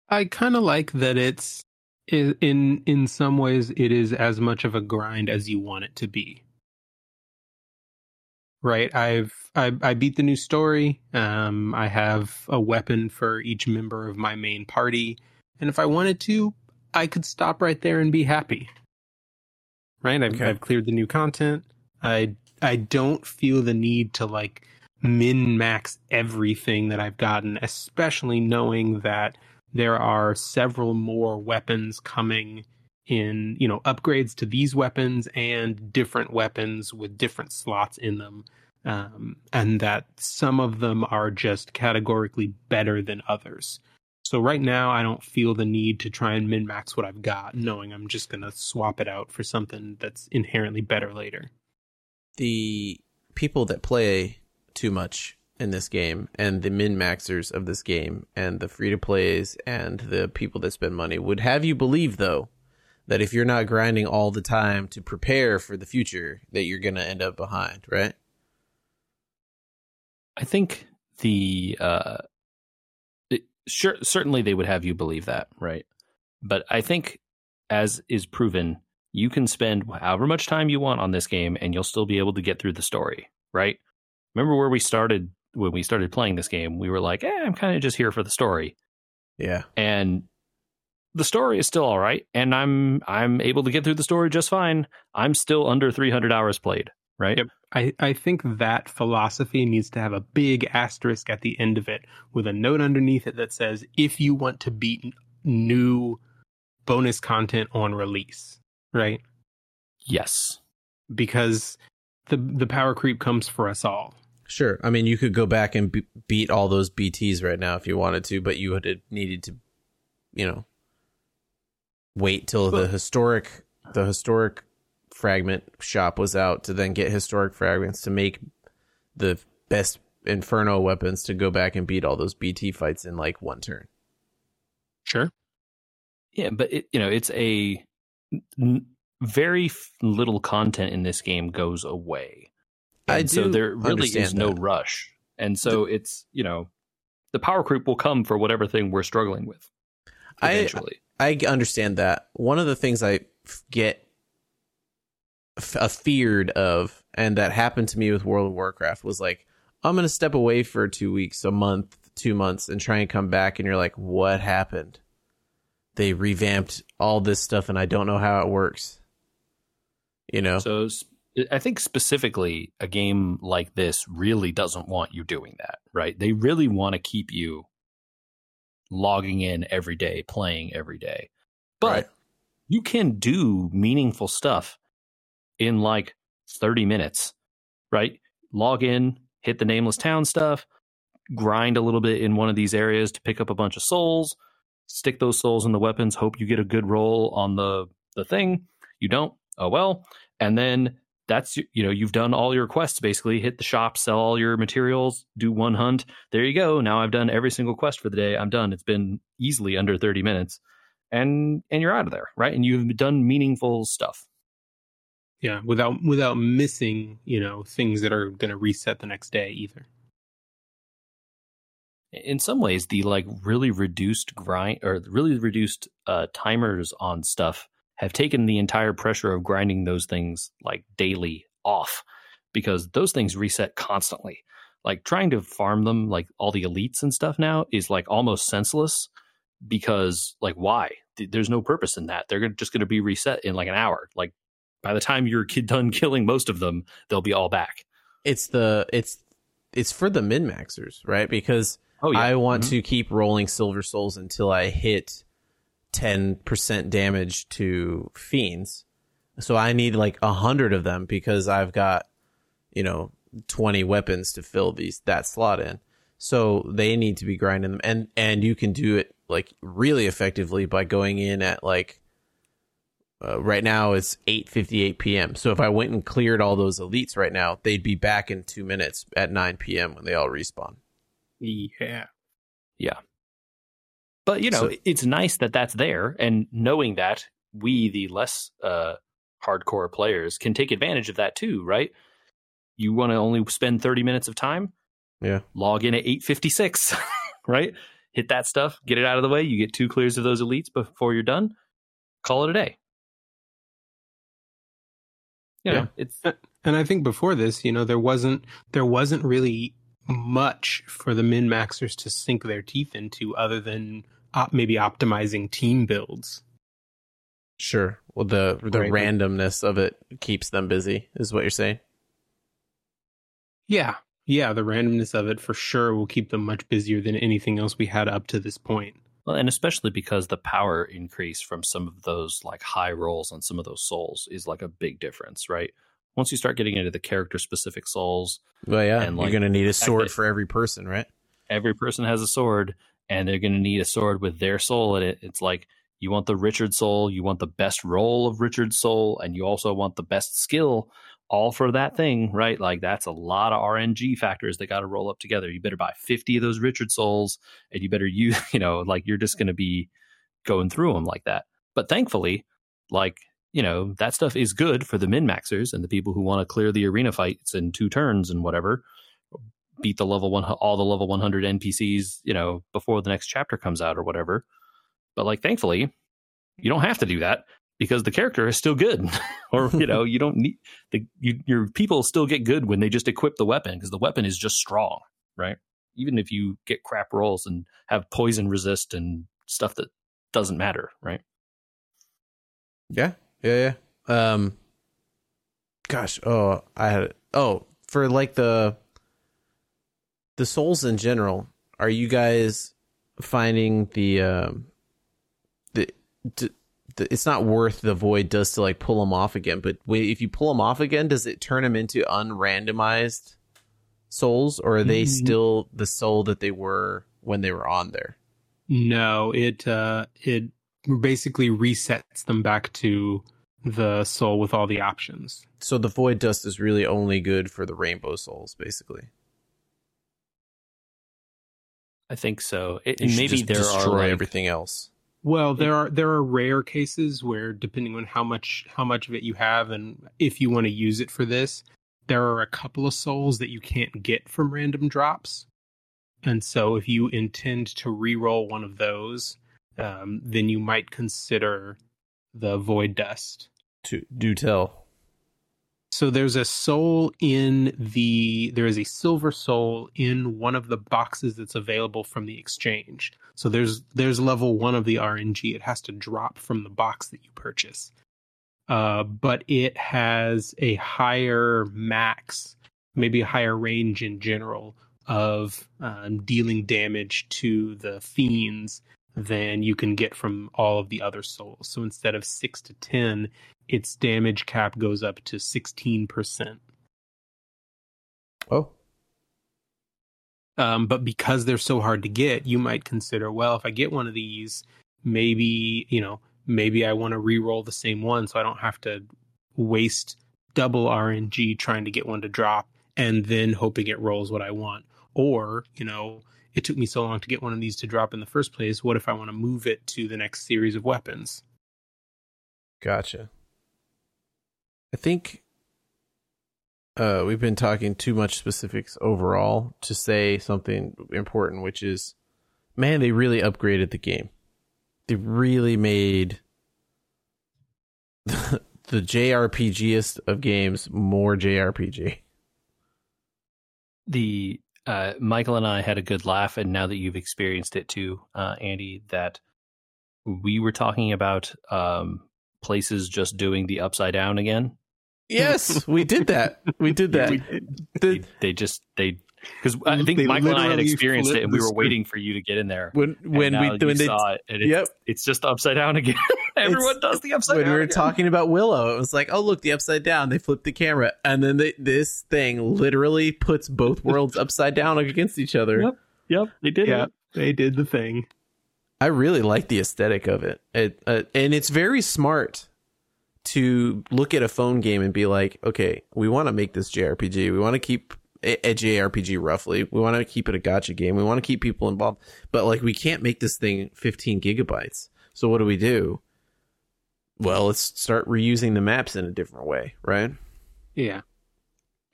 I kind of like that it's in in some ways it is as much of a grind as you want it to be. Right? I've I, I beat the new story. Um, I have a weapon for each member of my main party, and if I wanted to, I could stop right there and be happy. Right? I've, okay. I've cleared the new content. I I don't feel the need to like min max everything that I've gotten, especially knowing that there are several more weapons coming in, you know, upgrades to these weapons and different weapons with different slots in them. Um, and that some of them are just categorically better than others. So right now, I don't feel the need to try and min max what I've got, knowing I'm just going to swap it out for something that's inherently better later. The people that play too much in this game and the min maxers of this game and the free to plays and the people that spend money would have you believe though that if you're not grinding all the time to prepare for the future that you're going to end up behind right i think the uh it, sure certainly they would have you believe that right but i think as is proven you can spend however much time you want on this game and you'll still be able to get through the story right remember where we started when we started playing this game, we were like, eh, I'm kind of just here for the story. Yeah. And the story is still all right, and I'm I'm able to get through the story just fine. I'm still under 300 hours played, right? Yep. I, I think that philosophy needs to have a big asterisk at the end of it with a note underneath it that says if you want to beat new bonus content on release, right? Yes. Because the the power creep comes for us all. Sure. I mean, you could go back and be- beat all those BTs right now if you wanted to, but you would have needed to, you know, wait till the historic the historic fragment shop was out to then get historic fragments to make the best inferno weapons to go back and beat all those BT fights in like one turn. Sure. Yeah, but it, you know, it's a n- very little content in this game goes away. And I so there really is no that. rush. And so the, it's, you know, the power creep will come for whatever thing we're struggling with eventually. I, understand that. One of the things I get f- uh, feared of, and that happened to me with World of Warcraft, was like, I'm going to step away for two weeks, a month, two months, and try and come back. And you're like, what happened? They revamped all this stuff, and I don't know how it works. You know? So I think specifically a game like this really doesn't want you doing that, right? They really want to keep you logging in every day, playing every day. But right. you can do meaningful stuff in like 30 minutes, right? Log in, hit the nameless town stuff, grind a little bit in one of these areas to pick up a bunch of souls, stick those souls in the weapons, hope you get a good roll on the the thing. You don't, oh well. And then that's you know you've done all your quests basically. Hit the shop sell all your materials do one hunt. There you go. Now i've done every single quest for the day. I'm done. It's been easily under 30 minutes. And and you're out of there right? And you've done meaningful stuff. Yeah without without missing you know things that are going to reset the next day either. In some ways the like really reduced grind or really reduced uh timers on stuff have taken the entire pressure of grinding those things like daily off because those things reset constantly. Like trying to farm them, like all the elites and stuff now, is like almost senseless because, like, why? There's no purpose in that. They're just going to be reset in like an hour. Like by the time you're done killing most of them, they'll be all back. It's the it's it's for the min maxers, right? Because oh, yeah. I want mm-hmm. to keep rolling silver souls until I hit 10% damage to fiends. So I need like a hundred of them because I've got, you know, 20 weapons to fill these, that slot in. So they need to be grinding them and, and you can do it like really effectively by going in at like, uh, right now it's 8:58 p.m. So if I went and cleared all those elites right now, they'd be back in 2 minutes at 9 p.m. when they all respawn. Yeah. Yeah. But you know, so, it's nice that that's there, and knowing that we, the less uh, hardcore players, can take advantage of that too, right? You want to only spend thirty minutes of time, yeah. Log in at eight fifty six, right? Hit that stuff, get it out of the way. You get two clears of those elites before you're done. Call it a day. You know, yeah, it's and I think before this, you know, there wasn't there wasn't really much for the min maxers to sink their teeth into other than op- maybe optimizing team builds. Sure. Well, the the right. randomness of it keeps them busy, is what you're saying. Yeah, Yeah, the randomness of it for sure will keep them much busier than anything else we had up to this point. Well, and especially because the power increase from some of those like high rolls on some of those souls is like a big difference, right? Once you start getting into the character specific souls, well, yeah, and like, you're going to need a sword for every person, right? Every person has a sword, and they're going to need a sword with their soul in it. It's like you want the Richard soul, you want the best roll of Richard's soul, and you also want the best skill all for that thing, right? Like that's a lot of RNG factors that got to roll up together. You better buy 50 of those Richard souls and you better use, you know, like you're just going to be going through them like that. But thankfully, like, you know, that stuff is good for the min maxers and the people who want to clear the arena fights in two turns and whatever, beat the level one, all the level 100 NPCs, you know, before the next chapter comes out or whatever. But like, thankfully, you don't have to do that because the character is still good. Or you know you don't need the you, your people still get good when they just equip the weapon because the weapon is just strong right? Even if you get crap rolls and have poison resist and stuff that doesn't matter right? Yeah yeah yeah um gosh oh i had oh for like the the souls in general are you guys finding the um the it's not worth the void dust to like pull them off again. But if you pull them off again, does it turn them into unrandomized souls, or are they mm-hmm. still the soul that they were when they were on there? No, it uh, it basically resets them back to the soul with all the options. So the void dust is really only good for the rainbow souls, basically. I think so. It, maybe there destroy are like, everything else. Well, there are there are rare cases where, depending on how much how much of it you have, and if you want to use it for this, there are a couple of souls that you can't get from random drops. And so, if you intend to re-roll one of those, um, then you might consider the void dust. To do tell. So there's a soul in the there is a silver soul in one of the boxes that's available from the exchange. So there's there's level one of the RNG. It has to drop from the box that you purchase. Uh, but it has a higher max, maybe a higher range in general of um, dealing damage to the fiends than you can get from all of the other souls. So instead of six to ten, its damage cap goes up to 16%. Oh. Um, but because they're so hard to get, you might consider, well, if I get one of these, maybe, you know, maybe I want to re-roll the same one so I don't have to waste double RNG trying to get one to drop and then hoping it rolls what I want. Or, you know, it took me so long to get one of these to drop in the first place. What if I want to move it to the next series of weapons? Gotcha. I think uh, we've been talking too much specifics overall to say something important, which is, man, they really upgraded the game. They really made the, the JRPGist of games more JRPG. The uh, Michael and I had a good laugh, and now that you've experienced it too, uh, Andy, that we were talking about um, places just doing the upside down again Yes, we did that. We did that. We, they, they, just they because I think they Michael and I had experienced it, and we were waiting for you to get in there. When when we when they saw it, and it, yep, it's just upside down again. Everyone it's, does the upside when down. we were again. talking about Willow, it was like, oh look, the upside down. They flipped the camera, and then they, this thing literally puts both worlds upside down against each other. Yep, yep, they did. Yeah, they did the thing. I really like the aesthetic of it, it uh, and it's very smart to look at a phone game and be like, okay, we want to make this JRPG. We want to keep a, a JRPG roughly. We want to keep it a gacha game. We want to keep people involved, but like we can't make this thing 15 gigabytes. So what do we do? Well, let's start reusing the maps in a different way, right? Yeah.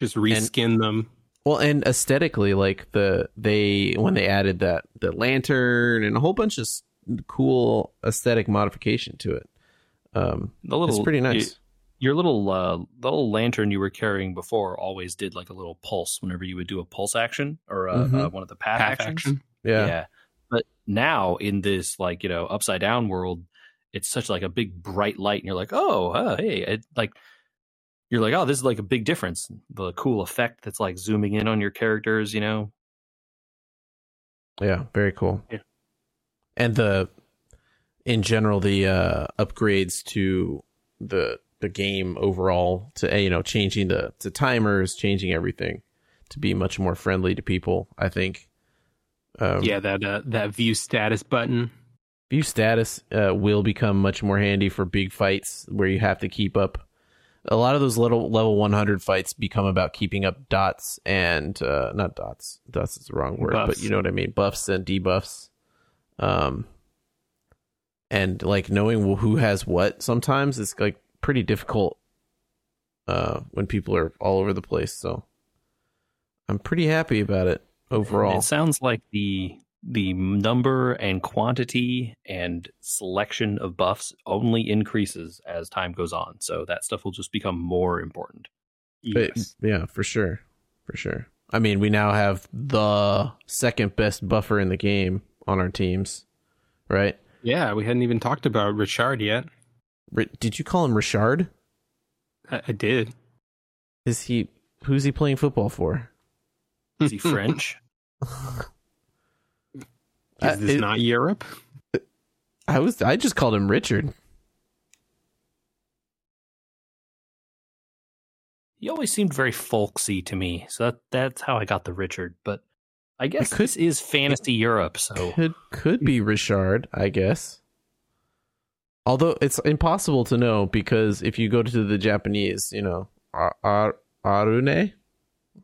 Just reskin and, them. Well, and aesthetically, like the they when they added that the lantern and a whole bunch of cool aesthetic modification to it. Um, the little, it's pretty nice. You, your little uh, little lantern you were carrying before always did like a little pulse whenever you would do a pulse action or uh, mm-hmm. uh, one of the path, path actions. Action. Yeah. yeah. But now in this like you know upside down world, it's such like a big bright light, and you're like, oh, uh, hey, it, like you're like, oh, this is like a big difference. The cool effect that's like zooming in on your characters, you know. Yeah, very cool. Yeah. And the in general the uh upgrades to the the game overall to you know changing the to timers, changing everything to be much more friendly to people, I think. Um, yeah, that uh, that view status button. View status uh, will become much more handy for big fights where you have to keep up. A lot of those little level 100 fights become about keeping up dots and uh, not dots. Dots is the wrong word, Buffs. but you know what I mean. Buffs and debuffs. Um, and like knowing who has what sometimes is like pretty difficult. Uh, when people are all over the place, so I'm pretty happy about it overall. It sounds like the the number and quantity and selection of buffs only increases as time goes on. So that stuff will just become more important. But, yeah, for sure. For sure. I mean, we now have the second best buffer in the game on our teams, right? Yeah, we hadn't even talked about Richard yet. Ri- Did you call him Richard? I, I did. Is he who's he playing football for? Is he French? Is this Uh, it- not Europe? I was I just called him Richard. he always seemed very folksy to me. So that, that's how I got the Richard. But I guess could- this is fantasy Europe. So Could could be Richard, I guess. Although it's impossible to know because if you go to the Japanese, you know, Ar- Ar- Arune,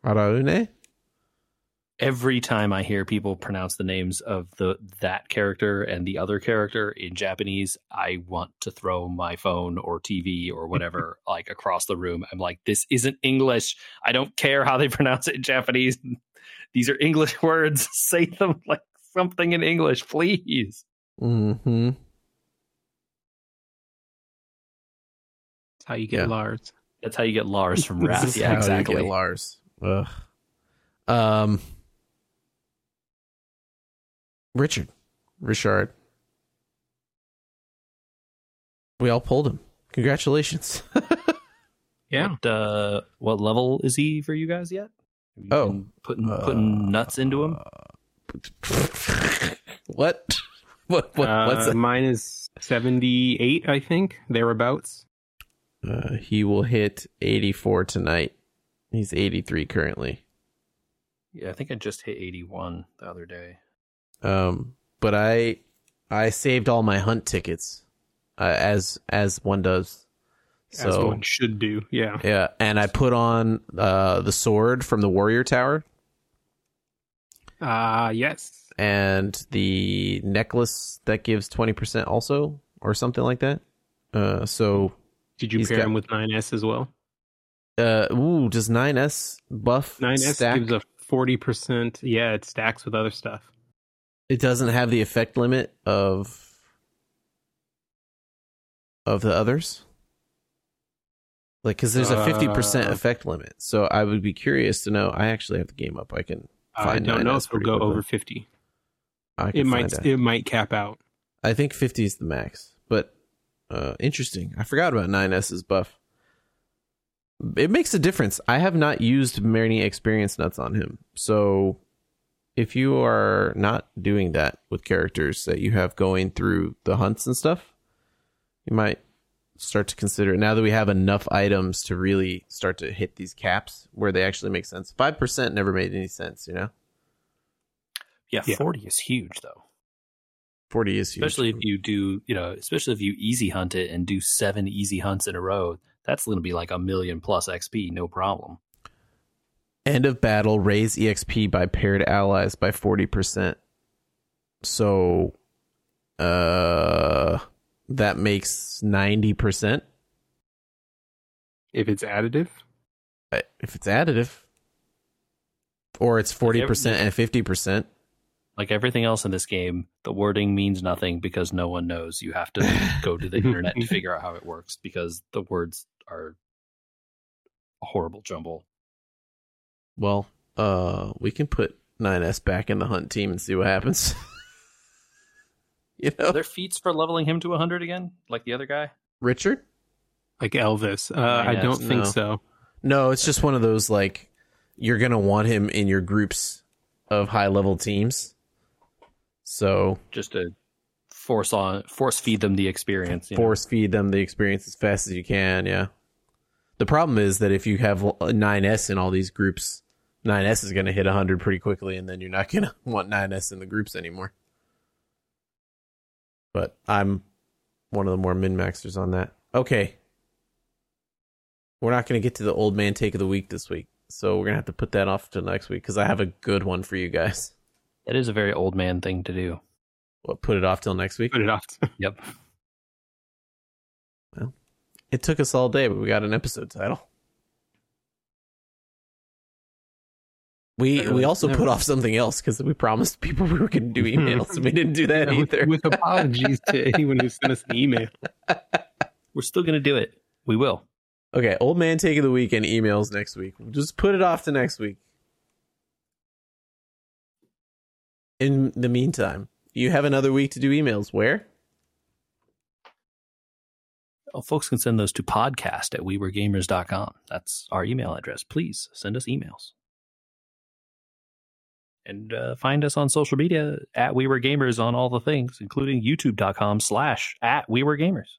Arune, every time I hear people pronounce the names of the that character and the other character in Japanese, I want to throw my phone or TV or whatever like across the room. I'm like, this isn't English. I don't care how they pronounce it in Japanese. These are English words. Say them like something in English, please. hmm That's how you get Yeah. Lars. That's how you get Lars from This Wrath. is Yeah, how you exactly. get Lars. Ugh. Um, Richard, Richard. We all pulled him. Congratulations. Yeah. What, uh, what level is he for you guys yet? Have you Oh. been putting putting nuts into him. what? What? What? Uh, what's that? mine is 78, I think, thereabouts. Uh, he will hit 84 tonight. He's 83 currently. Yeah, I think I just hit 81 the other day. Um, but I, I saved all my hunt tickets, uh, as as one does. As So one should do. Yeah. yeah, and I put on uh the sword from the warrior tower Uh yes. and the necklace that gives 20% also or something like that. Uh, so Did you pair got- him with 9S as well? uh, ooh, does 9S buff 9S stack? gives a 40%. Yeah, it stacks with other stuff. it doesn't have the effect limit of of the others like because there's a 50% Uh, effect limit so i would be curious to know i actually have the game up i can I don't know if it'll go quickly. over 50. I can It might out. it might cap out. i think 50 is the max but uh interesting i forgot about 9s's buff it makes a difference i have not used many experience nuts on him so if you are not doing that with characters that you have going through the hunts and stuff you might start to consider it now that we have enough items to really start to hit these caps where they actually make sense 5% never made any sense you know Yeah, Yeah. 40 is huge though. 40 is huge Especially if you do, you know, especially if you easy hunt it and do seven easy hunts in a row. That's going to be like a million plus XP, no problem. End of battle, raise EXP by paired allies by 40%. So, uh, that makes 90% If it's additive, uh, if it's additive. Or it's 40% and 50%. Like everything else in this game, the wording means nothing because no one knows. You have to go to the internet to figure out how it works because the words are a horrible jumble. Well, uh, we can put 9S back in the hunt team and see what happens. you know, Are there feats for leveling him to 100 again, like the other guy? Richard? like Elvis. Uh, I Yes, don't think no. so. No, it's just one of those like you're gonna want him in your groups of high level teams. So Just to force on force feed them the experience. you know? force feed them the experience as fast as you can. Yeah. The problem is that if you have a 9S in all these groups, 9S is going to hit 100 pretty quickly, and then you're not going to want 9S in the groups anymore. But I'm one of the more min maxers on that. Okay. We're not going to get to the old man take of the week this week. So we're going to have to put that off till next week because I have a good one for you guys. That is a very old man thing to do. What, put it off till next week? Put it off. Yep. Well, it took us all day, but we got an episode title. We we also never- put off something else because we promised people we were going to do emails, and we didn't do that with, either. with apologies to anyone who sent us an email. We're still going to do it. We will. Okay, old man take of the week and emails next week. We'll just put it off to next week. In the meantime, you have another week to do emails. Where? Well, folks can send those to podcast at wewergamers.com. That's our email address. Please send us emails. And uh, find us on social media at We Were Gamers on all the things, including youtube.com slash at We Were Gamers.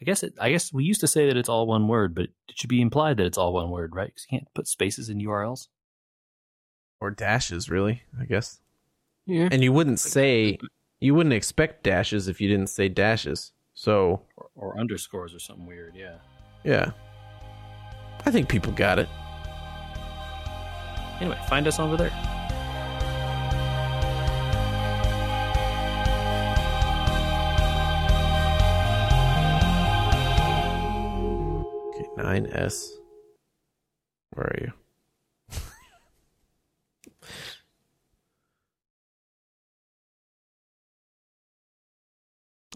I guess it, I guess we used to say that it's all one word, but it should be implied that it's all one word, right? Because you can't put spaces in URLs. Or dashes, really? I guess. Yeah. And you wouldn't say you wouldn't expect dashes if you didn't say dashes. So Or, or underscores or something weird, yeah. yeah, I think people got it. Anyway, find us over there. Okay, nine S. Where are you?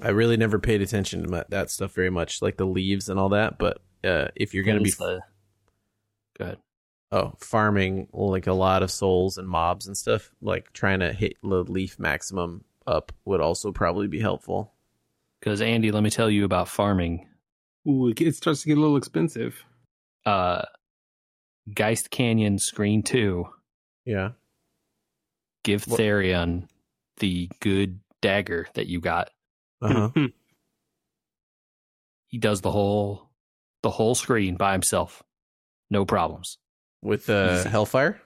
I really never paid attention to my, that stuff very much, like the leaves and all that. But uh, if you're going to be the- Go ahead. oh farming like a lot of souls and mobs and stuff, like trying to hit the leaf maximum up would also probably be helpful. Because Andy, let me tell you about farming. Ooh, it it starts to get a little expensive. Uh, Geist Canyon Screen Two. Yeah. Give What- Therion the good dagger that you got. Uh huh. He does the whole the whole screen by himself, no problems. With uh, Hellfire.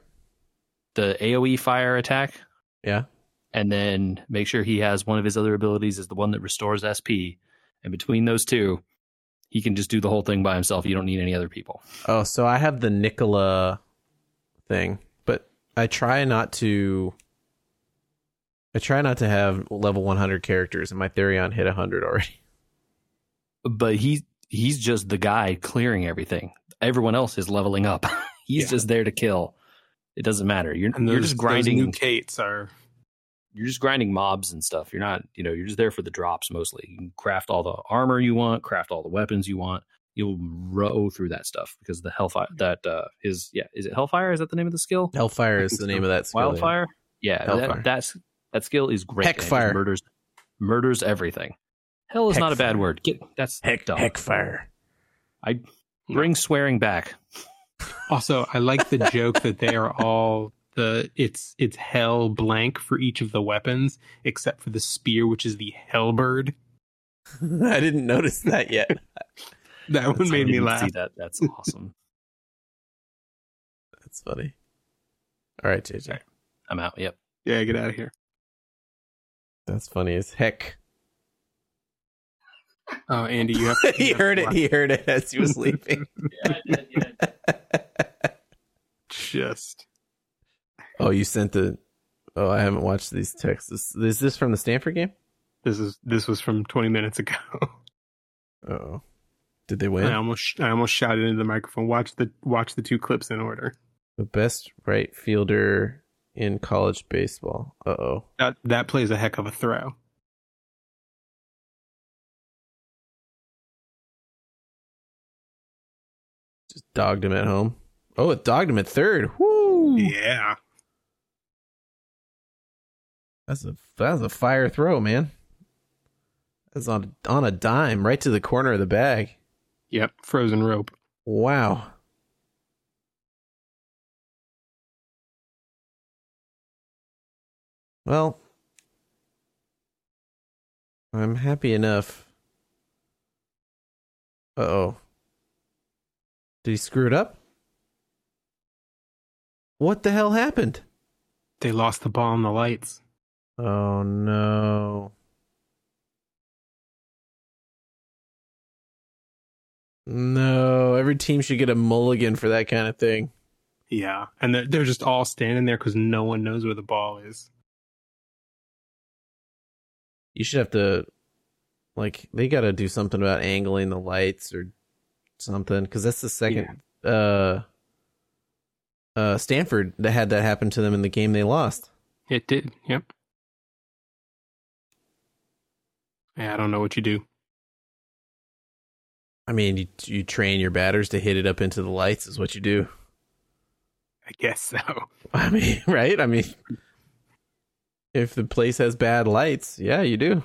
The AOE fire attack, Yeah. and then make sure he has one of his other abilities is the one that restores SP. And between those two, he can just do the whole thing by himself. You don't need any other people. Oh, so I have the Nicola thing, but I try not to. I try not to have level 100 characters, and my Therion hit 100 already. but he he's just the guy clearing everything. Everyone else is leveling up. he's Yeah. just there to kill. It doesn't matter. You're And you're those- just those grinding. new Kates are You're just grinding mobs and stuff. You're not. You know. You're just there for the drops mostly. You can craft all the armor you want. Craft all the weapons you want. You'll row through that stuff because the hellfire that uh is yeah is it hellfire is that the name of the skill Hellfire is the name of that skill. yeah. wildfire yeah Hellfire. that, that's that skill is great and it Heckfire. murders murders everything hell is not a bad Heckfire. word get that's Heck, dumb. Heckfire. I bring swearing back also. I like the joke that they are all the it's it's hell blank for each of the weapons except for the spear, which is the hellbird. I didn't notice that yet. That one made me laugh. See that? That's awesome. That's funny. All right, JJ. I'm out. Yep. Yeah, get out of here. That's funny as heck. Oh, Andy, you have to. he heard it. He heard it as he was leaving. Just oh, you sent the. Oh, I haven't watched these texts. Is, is this from the Stanford game? this is this was from 20 minutes ago. Oh, did they win? I almost I almost shouted into the microphone. Watch the watch the two clips in order. The best right fielder in college baseball. Uh oh. That that plays a heck of a throw. Just dogged him at home. Oh, it dogged him at third. Woo! Yeah. That's a that's a fire throw, man. That's on on a dime, right to the corner of the bag. Yep, frozen rope. Wow. Well, I'm happy enough. Uh oh. Did he screw it up? What the hell happened? They lost the ball on the lights. Oh no. No, every team should get a mulligan for that kind of thing. Yeah, and they're, they're just all standing there because no one knows where the ball is. You should have to, like, they got to do something about angling the lights or something because that's the second. Yeah. Uh, uh, Stanford that had that happen to them in the game they lost. It did. Yep. Yeah, I don't know what you do. I mean, you you train your batters to hit it up into the lights is what you do. I guess so. I mean, right? I mean, if the place has bad lights, yeah, you do.